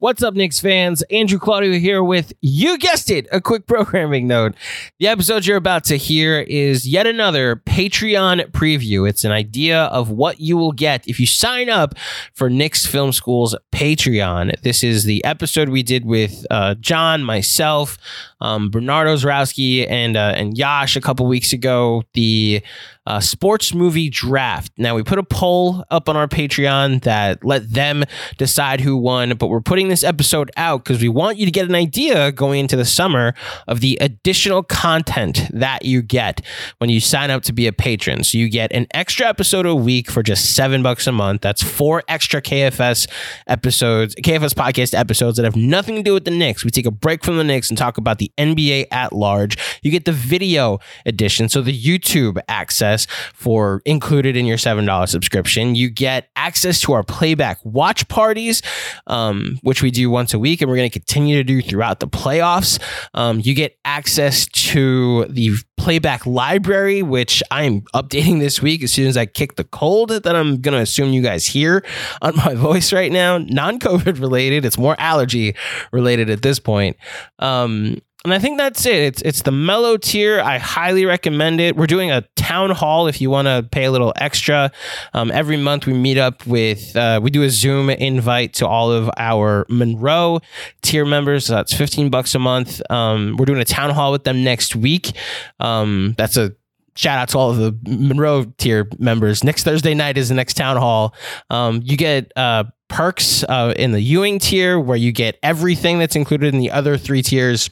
What's up, Knicks fans? Andrew Claudio here with, you guessed it, a quick programming note. The episode you're about to hear is yet another Patreon preview. It's an idea of what you will get if you sign up for Knicks Film School's Patreon. This is the episode we did with uh, John, myself, um, Bernardo Zarowski, and uh, and Yash a couple weeks ago. The uh, sports movie draft. Now we put a poll up on our Patreon that let them decide who won, but we're putting this episode out because we want you to get an idea going into the summer of the additional content that you get when you sign up to be a patron. So you get an extra episode a week for just seven bucks a month. That's four extra KFS episodes, KFS podcast episodes that have nothing to do with the Knicks. We take a break from the Knicks and talk about the NBA at large. You get the video edition, so the YouTube access for included in your $7 subscription. You get access to our playback watch parties, um, which we do once a week, and we're going to continue to do throughout the playoffs. Um, you get access to the playback library, which I'm updating this week as soon as I kick the cold that I'm going to assume you guys hear on my voice right now. Non COVID related, it's more allergy related at this point. Um, and I think that's it. It's it's the mellow tier. I highly recommend it. We're doing a town hall if you want to pay a little extra. Um, every month we meet up with uh, we do a Zoom invite to all of our Monroe tier members. So that's fifteen bucks a month. Um, we're doing a town hall with them next week. Um, that's a shout out to all of the Monroe tier members. Next Thursday night is the next town hall. Um, you get uh, perks uh, in the Ewing tier where you get everything that's included in the other three tiers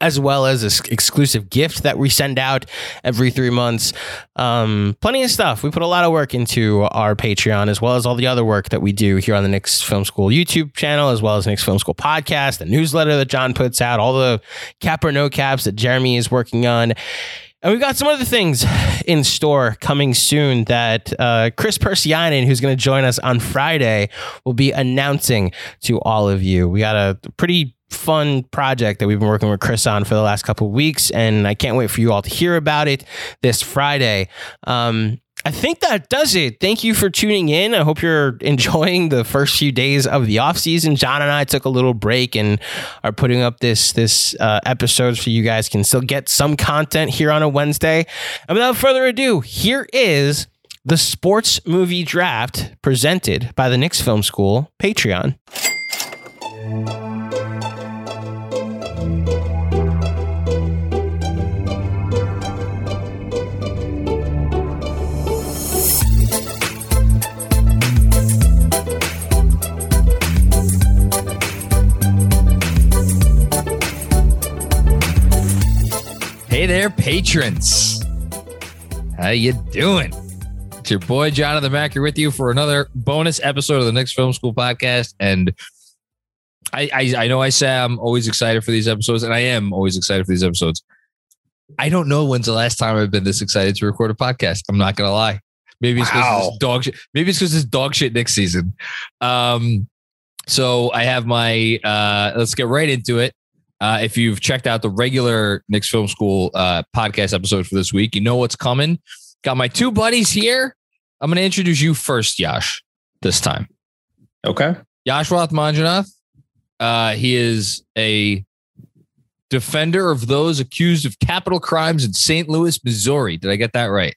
as well as this exclusive gift that we send out every three months. Um, plenty of stuff. We put a lot of work into our Patreon, as well as all the other work that we do here on the Knicks Film School YouTube channel, as well as Knicks Film School podcast, the newsletter that John puts out, all the cap or no caps that Jeremy is working on. And we've got some other things in store coming soon that uh, Chris Persianen, who's going to join us on Friday, will be announcing to all of you. We got a pretty fun project that we've been working with Chris on for the last couple of weeks, and I can't wait for you all to hear about it this Friday. Um, I think that does it. Thank you for tuning in. I hope you're enjoying the first few days of the off season. John and I took a little break and are putting up this this uh, episodes so you guys can still get some content here on a Wednesday. And without further ado, here is the sports movie draft presented by the Knicks Film School Patreon. Hey there, patrons. How you doing? It's your boy Jonathan Macri with you for another bonus episode of the Knicks Film School podcast. And I, I, I know I say I'm always excited for these episodes, and I am always excited for these episodes. I don't know when's the last time I've been this excited to record a podcast. I'm not gonna lie. Maybe it's because Wow. dog shit. Maybe it's because it's dog shit next season. Um, so I have my uh let's get right into it. Uh, if you've checked out the regular Knicks Film School uh, podcast episode for this week, you know what's coming. Got my two buddies here. I'm going to introduce you first, Yash, this time. Okay. Yash Roth Manjanath. Uh, he is a defender of those accused of capital crimes in St. Louis, Missouri. Did I get that right?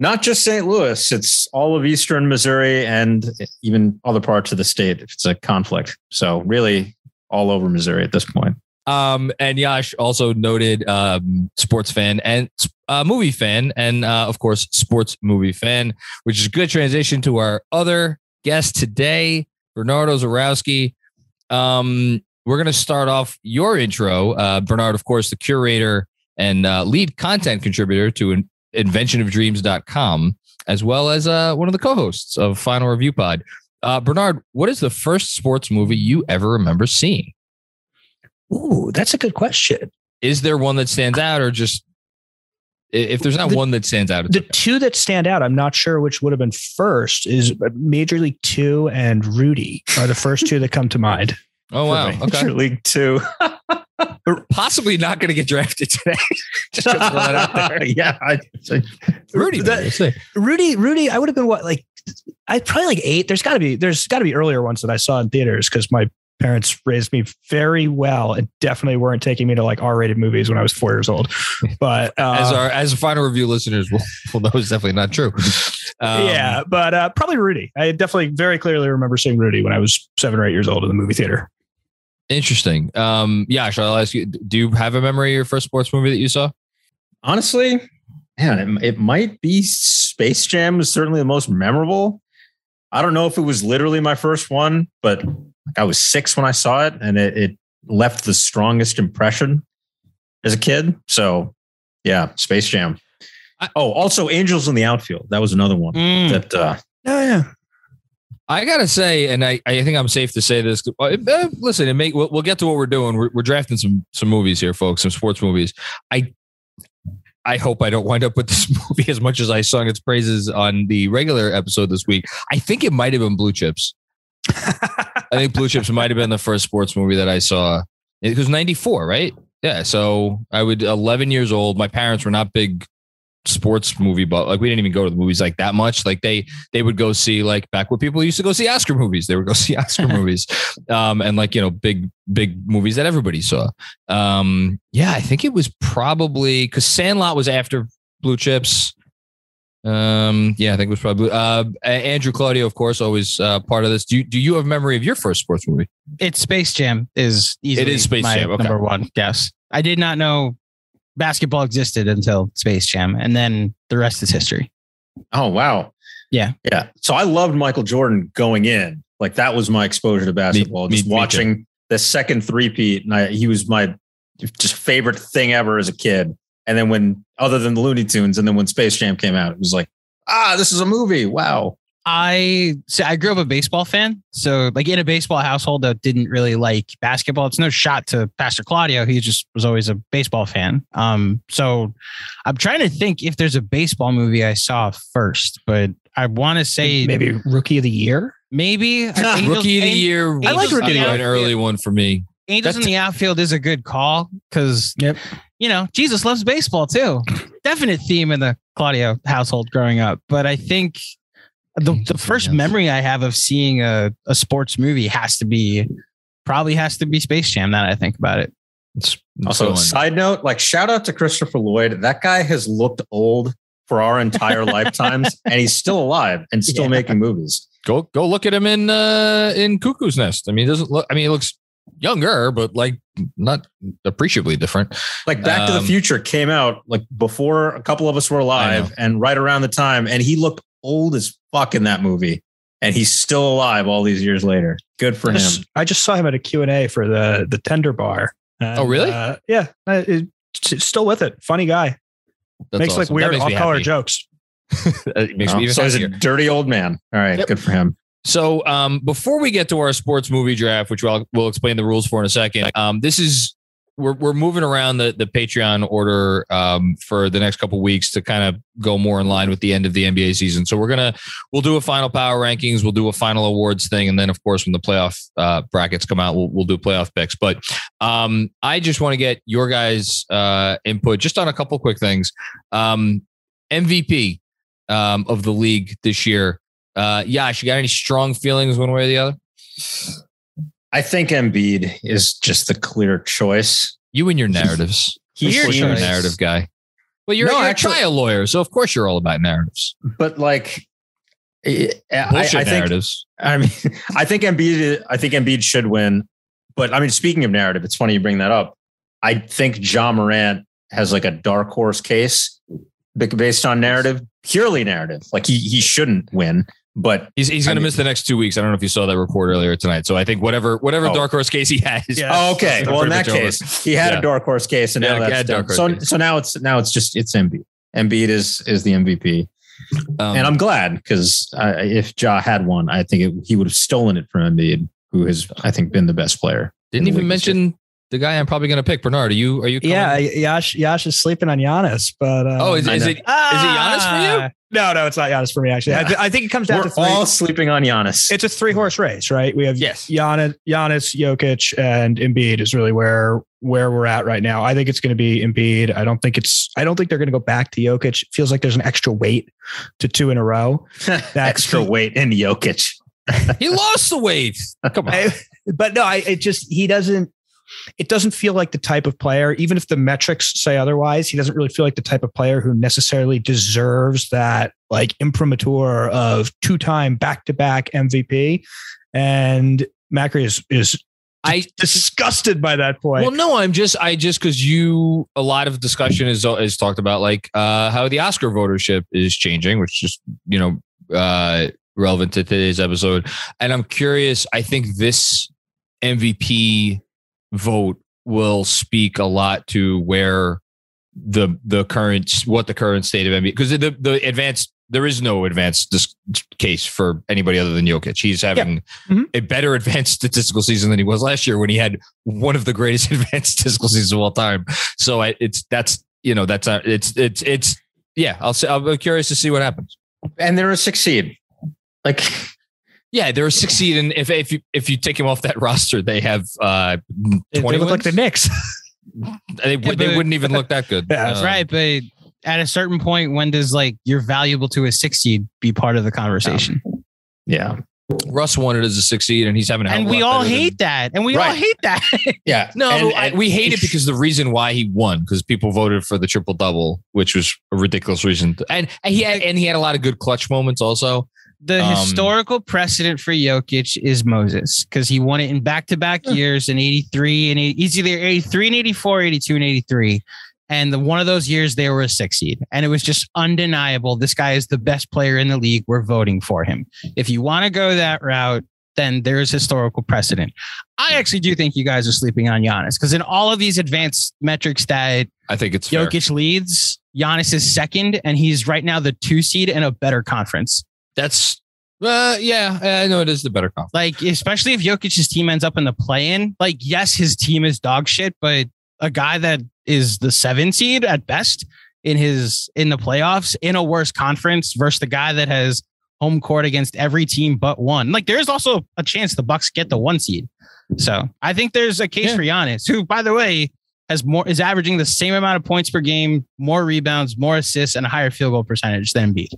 Not just St. Louis, it's all of Eastern Missouri and even other parts of the state if it's a conflict. So, really, all over Missouri at this point. Um, and Yash also noted um, sports fan and uh, movie fan, and uh, of course, sports movie fan, which is a good transition to our other guest today, Bernardo Zarowski. Um, we're going to start off your intro. Uh, Bernard, of course, the curator and uh, lead content contributor to inventionofdreams.com, as well as uh, one of the co hosts of Final Review Pod. Uh, Bernard, what is the first sports movie you ever remember seeing? Ooh, that's a good question. Is there one that stands out, or just if there's not The- one that stands out? It's The okay. two that stand out, I'm not sure which would have been first, is uh, Major League Two and Rudy are the first two that come to mind. oh wow, For okay, Major League Two. possibly not going to get drafted today. just to throw that out there. yeah. I, Rudy, That- we'll. Rudy, Rudy, I would have been what like I probably like eight. There's got to be there's got to be earlier ones that I saw in theaters because my parents raised me very well and definitely weren't taking me to like R-rated movies when I was four years old. But uh, as our as final review listeners will, will know, it's definitely not true. Um, yeah, but uh, probably Rudy. I definitely very clearly remember seeing Rudy when I was seven or eight years old in the movie theater. interesting. Um, yeah, shall I ask you? Do you have a memory of your first sports movie that you saw? honestly, man, it, it might be Space Jam is certainly the most memorable. I don't know if it was literally my first one, but like I was six when I saw it, and it, it left the strongest impression as a kid. So, yeah, Space Jam. I- oh, also Angels in the Outfield. That was another one Mm. that. uh Oh yeah. I gotta say, and I, I think I'm safe to say this. uh, uh, listen, it make we'll, we'll get to what we're doing. We're, we're drafting some some movies here, folks, some sports movies. I I hope I don't wind up with this movie as much as I sung its praises on the regular episode this week. I think it might have been Blue Chips. I think Blue Chips might have been the first sports movie that I saw. It was 94, right? Yeah. So I would 11 years old. My parents were not big sports movie, but like we didn't even go to the movies like that much. Like they they would go see like back when people used to go see Oscar movies. They would go see Oscar movies, um, and like you know big big movies that everybody saw. Um, yeah, I think it was probably because Sandlot was after Blue Chips. Um, yeah, I think it was probably uh, Andrew Claudio, of course, always uh, part of this. Do you, do you have memory of your first sports movie? It's Space Jam is easily is Space my Jam, okay. number one. Yes, I did not know basketball existed until Space Jam, and then the rest is history. Oh wow. Yeah. Yeah. So I loved Michael Jordan going in. Like that was my exposure to basketball. me- just me too. watching the second three-peat. And I, he was my just favorite thing ever as a kid. And then when other than the Looney Tunes, and then when Space Jam came out, it was like, ah, this is a movie. Wow. I so I grew up a baseball fan, so like in a baseball household that didn't really like basketball. It's no shot to Pastor Claudio; he just was always a baseball fan. Um, so I'm trying to think if there's a baseball movie I saw first, but I want to say Maybe Rookie of the Year. maybe Angels- Rookie of the An- year. I like Rookie of the Year. an early one for me. Angels in That's- the outfield is a good call because Yep. You know Jesus loves baseball too. Definite theme in the Claudio household growing up, but I think the the first Yes. memory I have of seeing a, a sports movie has to be probably has to be Space Jam. Now that I think about it, It's, it's Also, going. side note, like shout out to Christopher Lloyd. That guy has looked old for our entire lifetimes, and he's still alive and still Yeah. making movies. go go look at him in uh in Cuckoo's Nest. I mean, he doesn't look. I mean, he looks younger, but like not appreciably different. Like Back to the Um, Future came out like before a couple of us were alive, and right around the time, and he looked old as fuck in that movie, and he's still alive all these years later. Good for I him. just, I just saw him at a Q&A for the the Tender Bar. And, Oh, really? Uh, yeah. It- it's still with it. Funny guy. That's makes like awesome. That weird makes off-color happy. jokes. It makes Oh, me even so he's a dirty old man. All right, Yep. good for him. So um, before we get to our sports movie draft, which we'll, we'll explain the rules for in a second, um, this is we're we're moving around the the Patreon order um, for the next couple weeks to kind of go more in line with the end of the NBA season. So we're gonna we'll do a final power rankings, we'll do a final awards thing, and then of course when the playoff uh, brackets come out, we'll we'll do playoff picks. But um, I just want to get your guys' uh, input just on a couple quick things. Um, MVP um, of the league this year. Uh, Yash, you got any strong feelings one way or the other? I think Embiid is just the clear choice. You and your narratives. He Weird Of course you're a narrative guy. Well, you're, No, you're actually- a trial lawyer, so of course you're all about narratives. but like, I, I, think narratives. I mean, I think Embiid. I think Embiid should win. But I mean, speaking of narrative, it's funny you bring that up. I think Ja Morant has like a dark horse case based on narrative, purely narrative. Like he he shouldn't win, but He's, he's going to miss the next two weeks. I don't know if you saw that report earlier tonight. So I think whatever whatever Oh. dark horse case he has. Yeah. oh, okay. Well, in that pretty much over. case, he had Yeah. a dark horse case, and Yeah, now that's dark done. horse so. case. So now it's now it's just it's Embiid. Embiid is is the MVP, Um, and I'm glad because uh, if Ja had won, I think it, he would have stolen it from Embiid, who has I think been the best player. didn't even league this year. mention the guy I'm probably going to pick. Bernard, are you? Are you? coming? Yeah, Yash Yash is sleeping on Giannis, but uh, Oh, is, I is it? Giannis for you? No, no, it's not Giannis for me. Actually, I, th- I think it comes down We're to three. all sleeping on Giannis. it's a three horse race, right? We have Yes. Giannis, Giannis, Jokic, and Embiid is really where where we're at right now. I think it's going to be Embiid. I don't think it's. I don't think they're going to go back to Jokic. It feels like there's an extra weight to two in a row. extra weight in Jokic. He lost the weight. Come on. I- but no, I it just he doesn't. It doesn't feel like the type of player, even if the metrics say otherwise, he doesn't really feel like the type of player who necessarily deserves that like imprimatur of two time back to back MVP. And Macri is is I disgusted by that point. Well, no, I'm just I just because you a lot of discussion is is talked about like uh how the Oscar votership is changing, which is you know uh relevant to today's episode, and I'm curious. I think this MVP vote will speak a lot to where the the current what the current state of NBA because the the advanced there is no advanced dis- case for anybody other than Jokic. He's having Mhm. a better advanced statistical season than he was last year when he had one of the greatest advanced statistical seasons of all time. So I, it's that's you know that's uh, it's it's it's yeah. I'll say I'll be curious to see what happens. And they're a succeed. Like Yeah, they're a succeed, and if if you if you take him off that roster, they have uh They- twenty they look like the wins. Knicks. They, would they but- wouldn't even look that good. Yeah, That's Um, right, but at a certain point, when does like you're valuable to a six seed be part of the conversation? yeah. Russ wanted as a succeed, and he's having a and we all better than- hate that, and we all hate that. Yeah. No, And- I- we hate it because the reason why he won because people voted for the triple double, which was a ridiculous reason. And, and he had and he had a lot of good clutch moments also. The Um, historical precedent for Jokic is Moses because he won it in back to back years in 83 and 80, he's either 83 and 84, 82 and 83. And the one of those years they were a six seed. And it was just undeniable. This guy is the best player in the league. We're voting for him. If you want to go that route, then there's historical precedent. I actually do think you guys are sleeping on Giannis because in all of these advanced metrics that I think it's fair. Jokic leads, Giannis is second, and he's right now the two seed in a better conference. That's uh, yeah, I know it is the better conference. Like, especially if Jokic's team ends up in the play-in, like, yes, his team is dog shit, but a guy that is the seven seed at best in his in the playoffs in a worse conference versus the guy that has home court against every team but one. Like, there's also a chance the Bucks get the one seed. So I think there's a case Yeah. for Giannis, who, by the way, has more is averaging the same amount of points per game, more rebounds, more assists, and a higher field goal percentage than Embiid.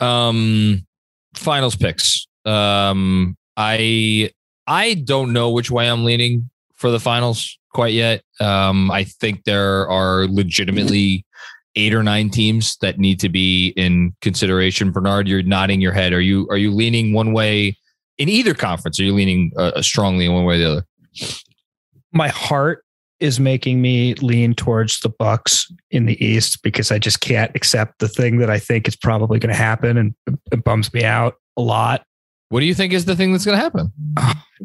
Um, finals picks. Um, I I don't know which way I'm leaning for the finals quite yet. Um, I think there are legitimately eight or nine teams that need to be in consideration. Bernard, you're nodding your head. Are you are you leaning one way in either conference? Are you leaning uh, strongly in one way or the other? My heart is making me lean towards the Bucks in the East because I just can't accept the thing that I think is probably going to happen, and it bums me out a lot. What do you think is the thing that's going to happen?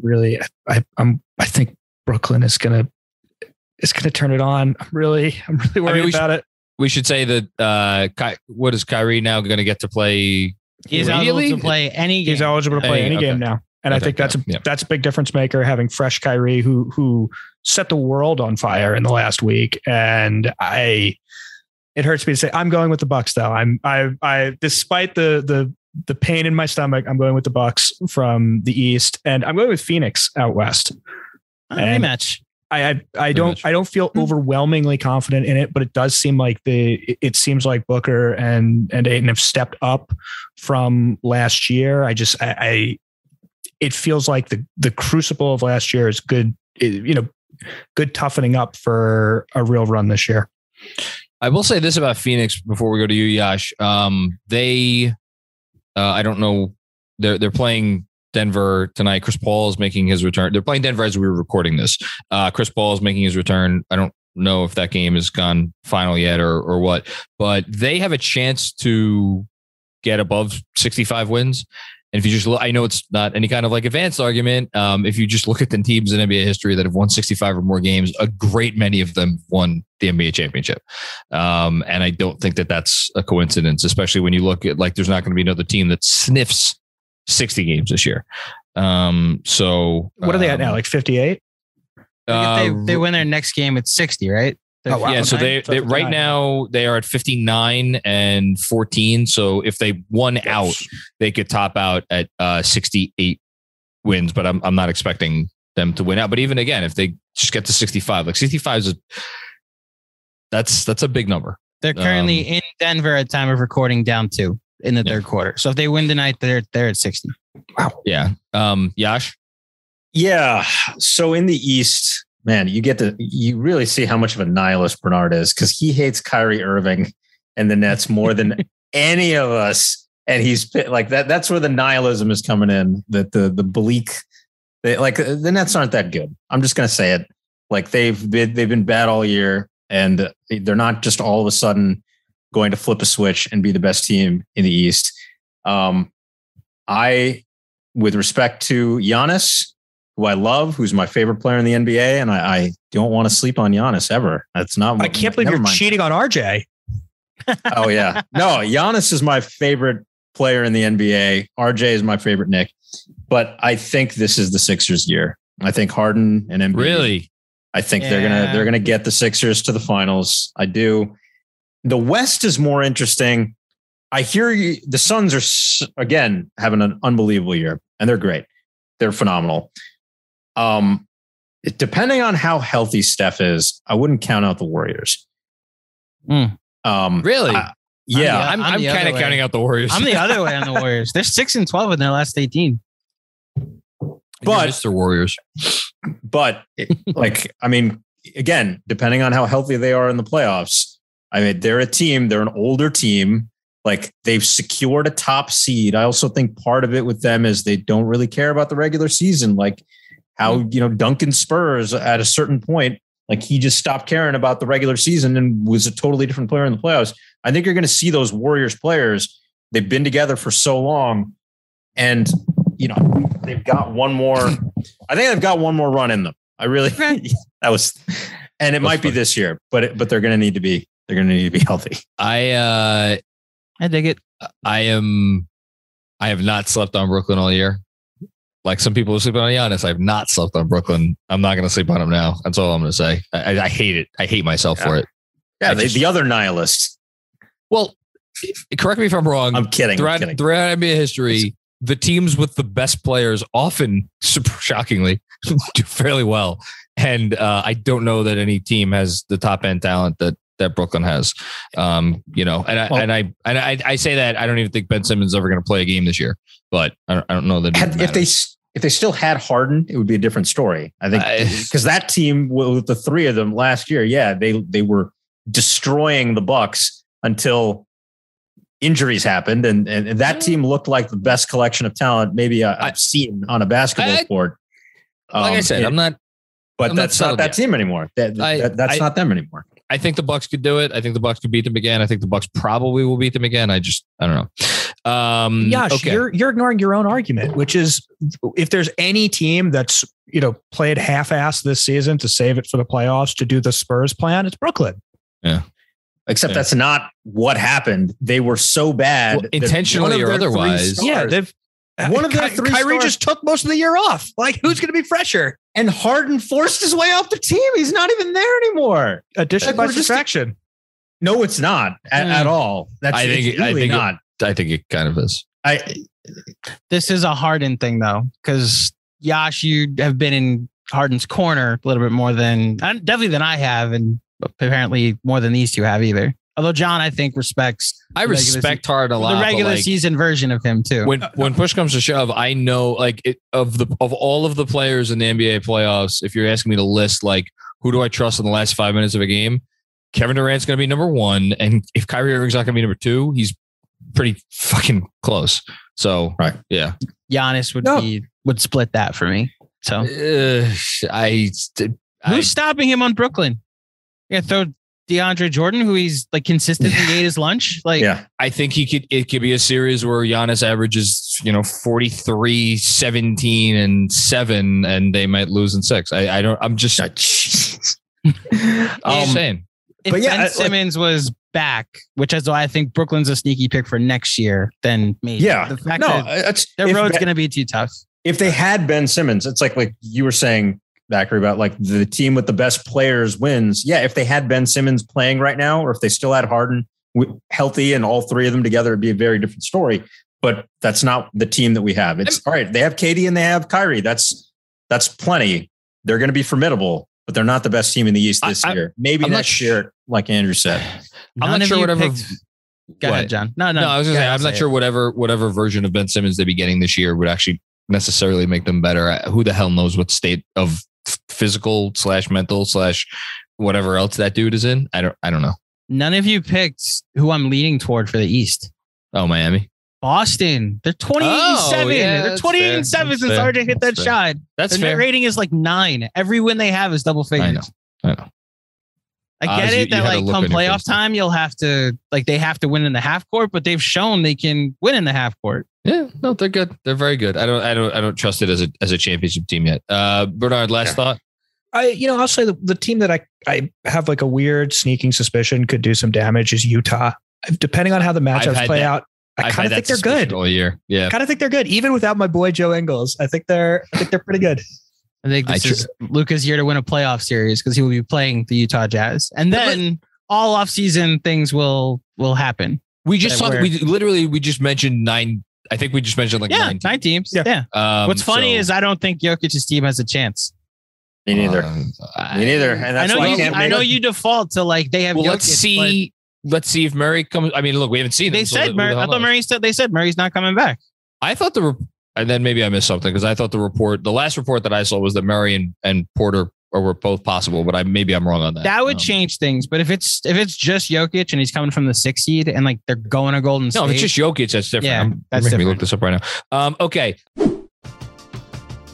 Really, I, I'm. I think Brooklyn is going to is going to turn it on. I'm really, I'm really worried we should- about it. We should say that uh, Ky- what is Kyrie now going to get to play? He's eligible Immediately? to play any game. He's eligible to play Hey, any okay. game now, and I think that's a yeah, yeah. that's a big difference maker. Having fresh Kyrie, who who set the world on fire in the last week, and I, it hurts me to say I'm going with the Bucks though. I'm I I despite the the the pain in my stomach, I'm going with the Bucks from the East, and I'm going with Phoenix out west. And- rematch. I I, I don't much. I don't feel hmm. overwhelmingly confident in it, but it does seem like the it- it seems like Booker and and Ayton have stepped up from last year. I just I, I it feels like the the crucible of last year is good. it- you know, good toughening up for a real run this year. I will say this about Phoenix before we go to you, Yash. Um, they, uh, I don't know, they're they're playing Denver tonight. Chris Paul is making his return. They're playing Denver as we were recording this. Uh, Chris Paul is making his return. I don't know if that game has gone final yet or or what, but they have a chance to get above 65 wins. And if you just look, I know it's not any kind of like advanced argument. Um, if you just look at the teams in NBA history that have won 65 or more games, a great many of them won the NBA championship. Um, and I don't think that that's a coincidence, especially when you look at like there's not going to be another team that sniffs 60 games this year. Um, so What are they at um, now? Like 58? uh, if they, they win their next game, it's 60, right? Oh, wow. yeah, so they, they right now they are at 59 and 14. So if they won out, they could top out at uh 68 wins, but I'm I'm not expecting them to win out. But even again, if they just get to 65, like 65 is a that's that's a big number. They're currently Um, in Denver at time of recording down two in the Yeah. third quarter. So if they win tonight, they're they're at 60. Wow. Yeah. Um Yash. Yeah. So in the East, man, you get to you really see how much of a nihilist Bernard is because he hates Kyrie Irving and the Nets more than any of us. And he's like that. That's where the nihilism is coming in. That the the bleak, they, like the Nets aren't that good. I'm just gonna say it. Like they've been they've been bad all year, and they're not just all of a sudden going to flip a switch and be the best team in the East. Um, I, with respect to Giannis, who I love, who's my favorite player in the NBA, and I, I don't want to sleep on Giannis ever. That's not. I can't believe you're mind. cheating on RJ. Oh yeah, no, Giannis is my favorite player in the NBA. RJ is my favorite Knick, but I think this is the Sixers' year. I think Harden and Embiid. Really? I think they're gonna they're gonna get the Sixers to the finals. I do. The West is more interesting. I hear you, the Suns are again having an unbelievable year, and they're great. They're phenomenal. Um, depending on how healthy Steph is, I wouldn't count out the Warriors. Hmm. Um, Really? I- yeah, I'm I'm, I'm I'm, kind of counting out the Warriors. I'm the other way on the Warriors. They're six and twelve in their last 18. but- Mr. Warriors. but like I mean, again, depending on how healthy they are in the playoffs, I mean, they're a team. They're an older team. Like they've secured a top seed. I also think part of it with them is they don't really care about the regular season. Like how you know Duncan Spurs at a certain point, like he just stopped caring about the regular season and was a totally different player in the playoffs. I think you're going to see those Warriors players. They've been together for so long, and you know they've got one more. I think they've got one more run in them. I really that was, and it That's might be this year, but it, but they're going to need to be they're going to need to be healthy. I uh I dig it. I am I have not slept on Brooklyn all year. Like some people are sleeping on Giannis. I have not slept on Brooklyn. I'm not going to sleep on him now. That's all I'm going to say. I, I hate it. I hate myself for it. Yeah, they, just- the other nihilists. Well, correct me if I'm wrong. I'm kidding. I'm throughout, kidding. throughout NBA history, the teams with the best players often, shockingly, do fairly well. And uh, I don't know that any team has the top end talent that that Brooklyn has. Um, you know, and I Well- and I and I, I say that I don't even think Ben Simmons is ever going to play a game this year. But I don't, I don't know that Had, if they if they still had Harden, it would be a different story. I think because that team with the three of them last year, yeah, they they were destroying the Bucks until injuries happened, and and, and that team looked like the best collection of talent maybe I, I've seen on a basketball I- court. like I Um, said, it- I'm not. but I'm that's not, settled that yet. team anymore. That, I- that- that's I- not them anymore. I think the Bucks could do it. I think the Bucks could beat them again. I think the Bucks probably will beat them again. I just I don't know. Um, Yash, okay. you're you're ignoring your own argument, which is if there's any team that's you know played half-ass this season to save it for the playoffs to do the Spurs plan, it's Brooklyn. Yeah. Except Yeah. that's not what happened. They were so bad, Well, intentionally one of or otherwise. stars- Yeah, they've One of their Ky- three Kyrie stars- just took most of the year off. Like, who's going to be fresher? And Harden forced his way off the team. He's not even there anymore. Addition Like, by we're just- No, it's not at, Hmm. at all. That's I think- it's I really think it- not. I think it kind of is. I This is a Harden thing though, because Yash, you have been in Harden's corner a little bit more than definitely than I have, and apparently more than these two have either. Although John, I think respects I the regular respect Hart a lot. the regular like, season version of him too. when when push comes to shove, I know like it, of the of all of the players in the NBA playoffs. If you're asking me to list like who do I trust in the last five minutes of a game, Kevin Durant's going to be number one, and if Kyrie Irving's not going to be number two, he's pretty fucking close. So Right. yeah, Giannis would No. be would split that for me. So Uh, I, I who's stopping him on Brooklyn? Yeah, throw DeAndre Jordan, who he's like consistently ate his lunch. Like yeah. I think he could it could be a series where Giannis averages, you know, 43, 17, and seven, and they might lose in six. I, I don't I'm just Ah, jeez. I'm Um, saying. if But yeah, Ben I- like- Simmons was back, which is why I think Brooklyn's a sneaky pick for next year, then maybe. Yeah. The fact no, that their road's gonna be too tough. if they had Ben Simmons, it's like like you were saying, Zachary, about like the team with the best players wins. Yeah, if they had Ben Simmons playing right now, or if they still had Harden healthy and all three of them together, it'd be a very different story. But that's not the team that we have. It's all right. They have KD and they have Kyrie. That's that's plenty. They're going to be formidable, but they're not the best team in the East this I- I- year. Maybe I'm not next sh- year, like Andrew said. I'm not sure whatever. picked- Go What? ahead, John. No, no. No, I was go gonna say I'm not say sure it. whatever whatever version of Ben Simmons they'd be getting this year would actually necessarily make them better. Uh, Who the hell knows what state of f- physical slash mental slash whatever else that dude is in? I don't I don't know. None of you picked who I'm leaning toward for the East. Oh, Miami. Boston. They're 28 and Oh, 7. yeah, They're 28 fair. and 7 That's since fair. RJ hit That's that fair. shot. That's Their fair. net rating is like nine. Every win they have is double figures. I know. I know. I get you- it you that had to like look come playoff time, you'll have to like they have to win in the half court, but they've shown they can win in the half court. Yeah, no, they're good. They're very good. I don't I don't I don't trust it as a as a championship team yet. Uh Bernard, last Yeah. thought. I, you know, I'll say the, the team that I, I have like a weird sneaking suspicion could do some damage is Utah. Depending on how the matchups play that- out, I kind of think they're good. all year. Yeah. kind of think they're good, even without my boy Joe Ingles. I think they're, I think they're pretty good. I think I this tr- is Luka's year to win a playoff series because he will be playing the Utah Jazz. And But- then all offseason things will will happen. We just that talked we're- literally we just mentioned nine I think we just mentioned like yeah, nine. nine teams. Yeah. Yeah. Um, What's funny so, is I don't think Jokic's team has a chance. Me neither. I- Me neither. And that's I know why I you can't I know it. you default to like they have Well, Jokic, let's see. Let's see if Murray comes. I mean, look, we haven't seen. They him, so said who Murray, the I thought? Murray said they said Murray's not coming back. I thought the, and then maybe I missed something because I thought the report, the last report that I saw was that Murray and, and Porter are, were both possible, but I maybe I'm wrong on that. That would Um, change things. But if it's if it's just Jokic and he's coming from the six seed and like they're going to Golden State, No, if it's just Jokic, that's different. Yeah, I'm, that's making me look this up right now. Um, okay,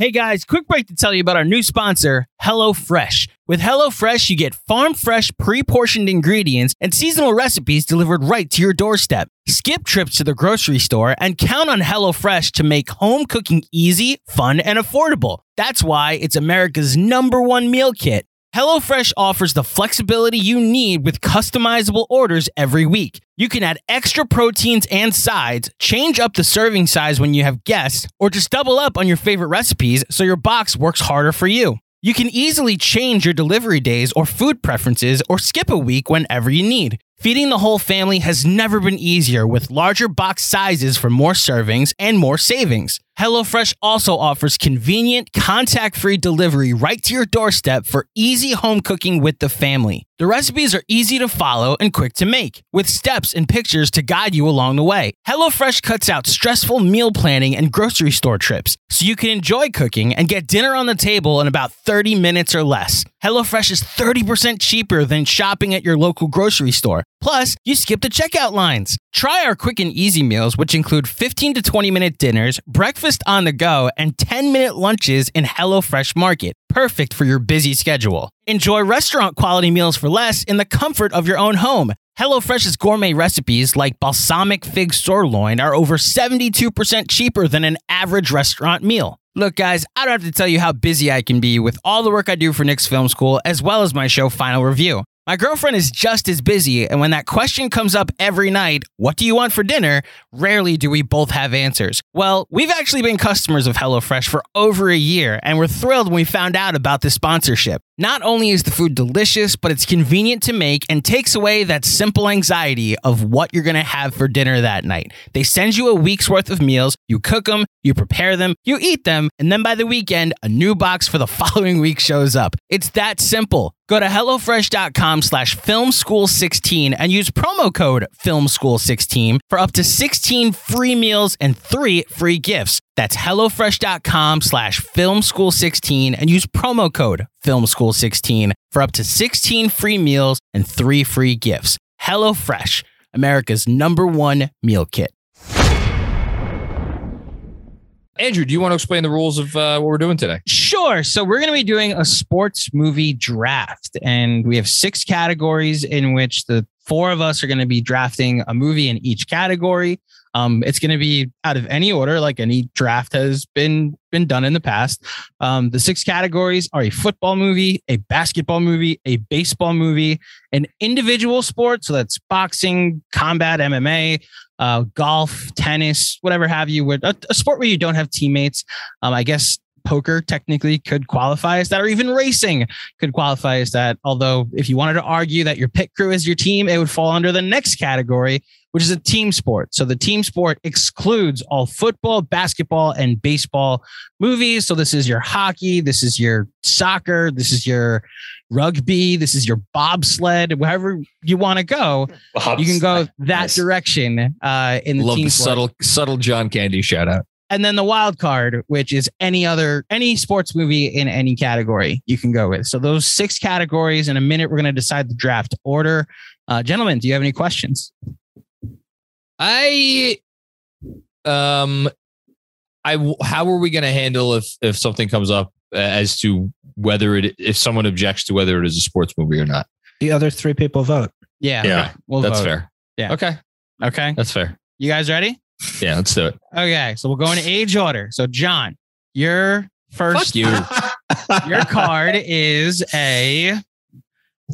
Hey guys, quick break to tell you about our new sponsor, HelloFresh. With HelloFresh, you get farm fresh, pre portioned ingredients and seasonal recipes delivered right to your doorstep. Skip trips to the grocery store and count on HelloFresh to make home cooking easy, fun, and affordable. That's why it's America's number one meal kit. HelloFresh offers the flexibility you need with customizable orders every week. You can add extra proteins and sides, change up the serving size when you have guests, or just double up on your favorite recipes so your box works harder for you. You can easily change your delivery days or food preferences or skip a week whenever you need. Feeding the whole family has never been easier with larger box sizes for more servings and more savings. HelloFresh also offers convenient, contact free delivery right to your doorstep for easy home cooking with the family. The recipes are easy to follow and quick to make, with steps and pictures to guide you along the way. HelloFresh cuts out stressful meal planning and grocery store trips, so you can enjoy cooking and get dinner on the table in about 30 minutes or less. HelloFresh is 30% cheaper than shopping at your local grocery store. Plus, you skip the checkout lines. Try our quick and easy meals, which include 15 to 20 minute dinners, breakfast on the go, and 10 minute lunches in HelloFresh Market. Perfect for your busy schedule. Enjoy restaurant quality meals for less in the comfort of your own home. HelloFresh's gourmet recipes like balsamic fig sirloin are over 72% cheaper than an average restaurant meal. Look, guys, I don't have to tell you how busy I can be with all the work I do for Knicks Film School, as well as my show Final Review. My girlfriend is just as busy, and when that question comes up every night, what do you want for dinner? Rarely do we both have answers. Well, we've actually been customers of HelloFresh for over a year, and we're thrilled when we found out about this sponsorship. Not only is the food delicious, but it's convenient to make and takes away that simple anxiety of what you're gonna have for dinner that night. They send you a week's worth of meals, you cook them, you prepare them, you eat them, and then by the weekend, a new box for the following week shows up. It's that simple. Go to HelloFresh.com slash FilmSchool16 and use promo code FilmSchool16 for up to 16 free meals and three free gifts. That's HelloFresh.com slash FilmSchool16 and use promo code FilmSchool16 for up to 16 free meals and three free gifts. HelloFresh, America's number one meal kit. Andrew, do you want to explain the rules of uh, what we're doing today? Sure. So we're going to be doing a sports movie draft, and we have six categories in which the four of us are going to be drafting a movie in each category. Um, it's going to be out of any order, like any draft has been been done in the past. Um, the six categories are a football movie, a basketball movie, a baseball movie, an individual sport, so that's boxing, combat, MMA, uh, golf, tennis, whatever have you. Where a, a sport where you don't have teammates. Um, I guess poker technically could qualify as that, or even racing could qualify as that. Although, if you wanted to argue that your pit crew is your team, it would fall under the next category, which is a team sport. So the team sport excludes all football, basketball, and baseball movies. So this is your hockey, this is your soccer, this is your rugby, this is your bobsled, wherever you want to go. You can go that Nice. direction uh, in the Love team the sport subtle, subtle John Candy shout out. and then the wild card, which is any other any sports movie in any category you can go with. So those six categories. In a minute, we're going to decide the draft order. Uh, gentlemen, do you have any questions? I, um, I, w- how are we going to handle if if something comes up uh, as to whether it if someone objects to whether it is a sports movie or not? The other three people vote. Yeah, Yeah. we'll That's vote. fair. Yeah. Okay. Okay, That's fair. you guys ready? Yeah. Let's do it. Okay, so we'll go in age order. So John, your first Fuck you. your card is a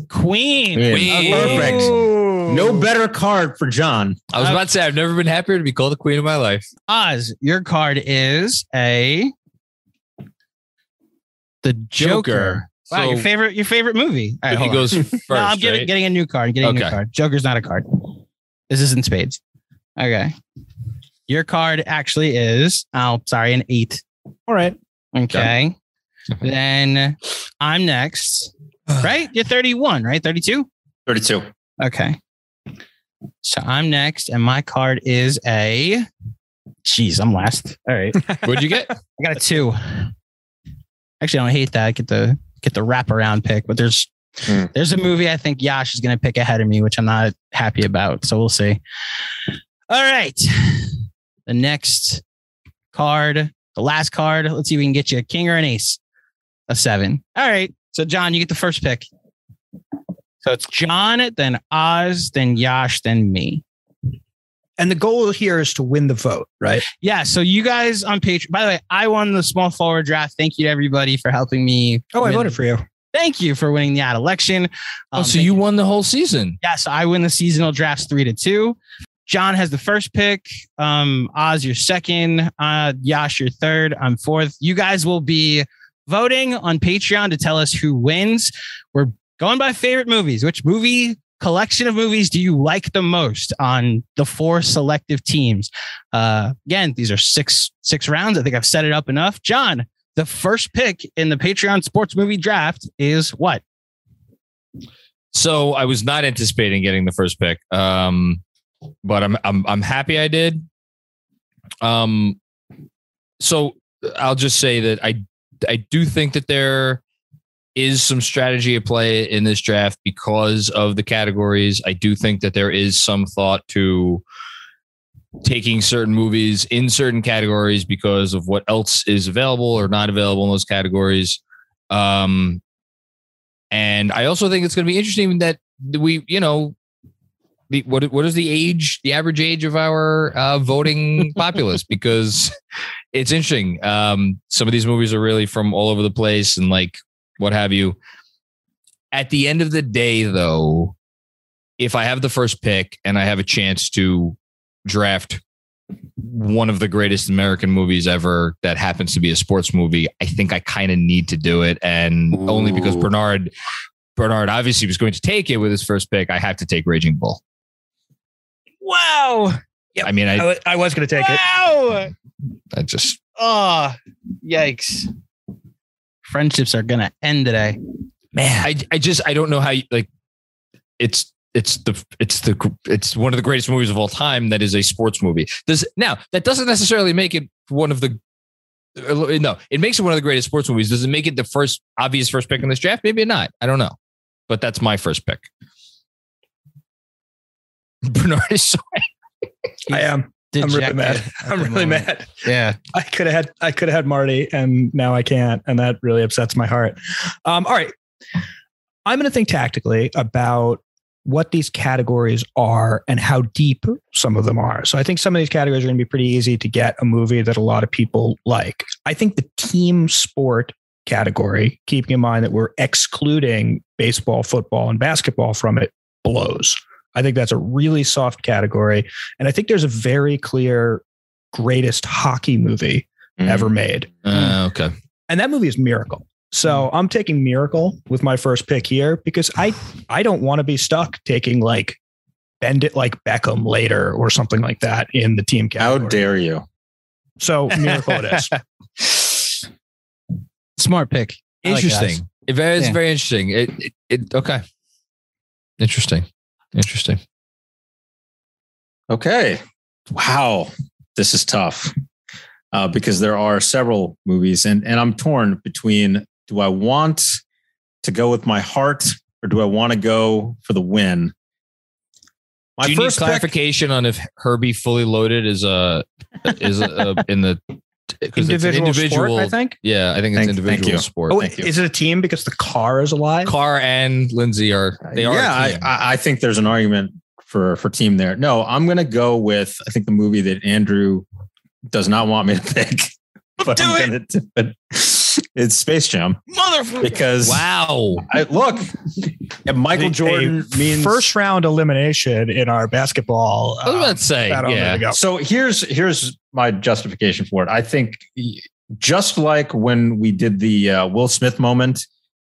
queen. Queen. Perfect. No better card for John. I was Uh, about to say I've never been happier to be called the queen of my life. Oz, your card is a the Joker. Wow, your favorite your favorite movie. All right, he goes first. no, I'm getting, right? getting a new card. Getting a new card. Joker's not a card. This is in spades. Okay. Your card actually is, oh, sorry, an eight. All right. Okay. then I'm next. Right? You're 31, right? 32? 32. Okay. So I'm next, and my card is a. Jeez, I'm last. All right. What'd you get? I got a two. Actually, I don't hate that. I get the get the wraparound pick, but there's Hmm. there's a movie I think Yash is gonna pick ahead of me, which I'm not happy about. So we'll see. All right. The next card, the last card. Let's see if we can get you a king or an ace. A seven. All right. So John, you get the first pick. So it's John, then Oz, then Yash, then me. And the goal here is to win the vote, right? Yeah. So you guys on Patreon. By the way, I won the small forward draft. Thank you to everybody for helping me. Oh, I voted for you. Thank you for winning the ad election. oh, Um, so thank you won the whole season. Yes, I win the seasonal drafts three to two. John has the first pick. Um, Oz, your second. Uh, Yash, your third. I'm fourth. You guys will be voting on Patreon to tell us who wins. We're going by favorite movies. Which movie collection of movies do you like the most on the four selective teams? Uh, again, these are six six rounds. I think I've set it up enough. John, the first pick in the Patreon sports movie draft is what? So I was not anticipating getting the first pick. Um, but I'm I'm I'm happy I did. Um so I'll just say that I I do think that there is some strategy at play in this draft because of the categories. I do think that there is some thought to taking certain movies in certain categories because of what else is available or not available in those categories. Um, and I also think it's going to be interesting that we, you know, the what what is the age, the average age of our uh, voting populace? Because it's interesting. Um, some of these movies are really from all over the place and like what have you. At the end of the day, though, if I have the first pick and I have a chance to draft one of the greatest American movies ever that happens to be a sports movie, I think I kind of need to do it. And only because Bernard Bernard obviously was going to take it with his first pick, I have to take Raging Bull. Wow! I mean, I, I, I was going to take it. Wow! I just Oh, yikes. Friendships are going to end today. man, I, I just I don't know how you like it's it's the it's the it's one of the greatest movies of all time that is a sports movie. Does now that doesn't necessarily make it one of the uh, no, it makes it one of the greatest sports movies. Does it make it the first obvious first pick in this draft? Maybe not. I don't know. But that's my first pick. Bernard is so I am. I'm really mad. I'm really moment. mad. Yeah. I could have had I could have had Marty, and now I can't, and that really upsets my heart. Um, all right, I'm going to think tactically about what these categories are and how deep some of them are. So I think some of these categories are going to be pretty easy to get a movie that a lot of people like. I think the team sport category, keeping in mind that we're excluding baseball, football, and basketball from it, blows. I think that's a really soft category. And I think there's a very clear greatest hockey movie Mm. ever made. uh, okay. And that movie is Miracle. So I'm taking Miracle with my first pick here because I I don't want to be stuck taking like bend it like Beckham later or something like that in the team category. How dare you? So Miracle it is. Smart pick. I like it. Interesting. It very, it's Yeah. very interesting. It, it, it okay. Interesting. Interesting. Okay. Wow. This is tough uh, because there are several movies, and, and I'm torn between do I want to go with my heart or do I want to go for the win? My Do you need first pick, clarification on if Herbie fully loaded is a is a, in the 'cause it's an individual, individual sport, I think. Yeah, I think it's Thank- thank individual you. sport. Oh, Thank you. is it a team because the car is alive? Car and Lindsay are they are. yeah, I, team. I I think there's an argument for for team there. No, I'm going to go with I think the movie that Andrew does not want me to pick, but I'm going to do it. It's Space Jam Motherfucker. because wow. I, look, if Michael A Jordan means first round elimination in our basketball. I was uh, about to say, battle. Yeah. So here's here's my justification for it. I think just like when we did the uh, Will Smith moment,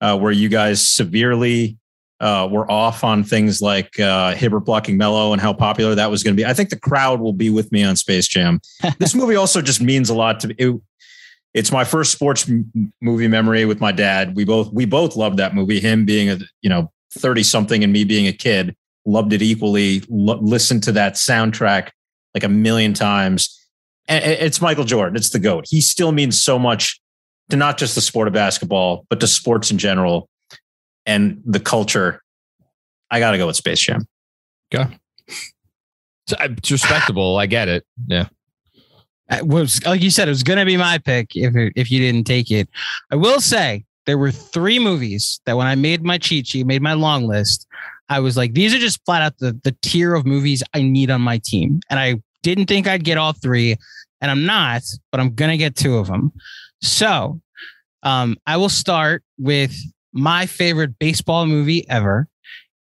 uh, where you guys severely uh, were off on things like uh, Hibbert blocking Melo and how popular that was going to be. I think the crowd will be with me on Space Jam. this movie also just means a lot to me. It, it's my first sports m- movie memory with my dad. We both we both loved that movie. Him being a you know thirty something and me being a kid loved it equally. Listened to that soundtrack like a million times. And it's Michael Jordan. It's the goat. He still means so much to not just the sport of basketball, but to sports in general and the culture. I got to go with Space Jam. So, uh, It's respectable. I get it. Yeah. It was like you said, it was gonna be my pick if if you didn't take it. I will say there were three movies that when I made my cheat sheet, made my long list, I was like, these are just flat out the the tier of movies I need on my team, and I didn't think I'd get all three, and I'm not, but I'm gonna get two of them. So, um, I will start with my favorite baseball movie ever.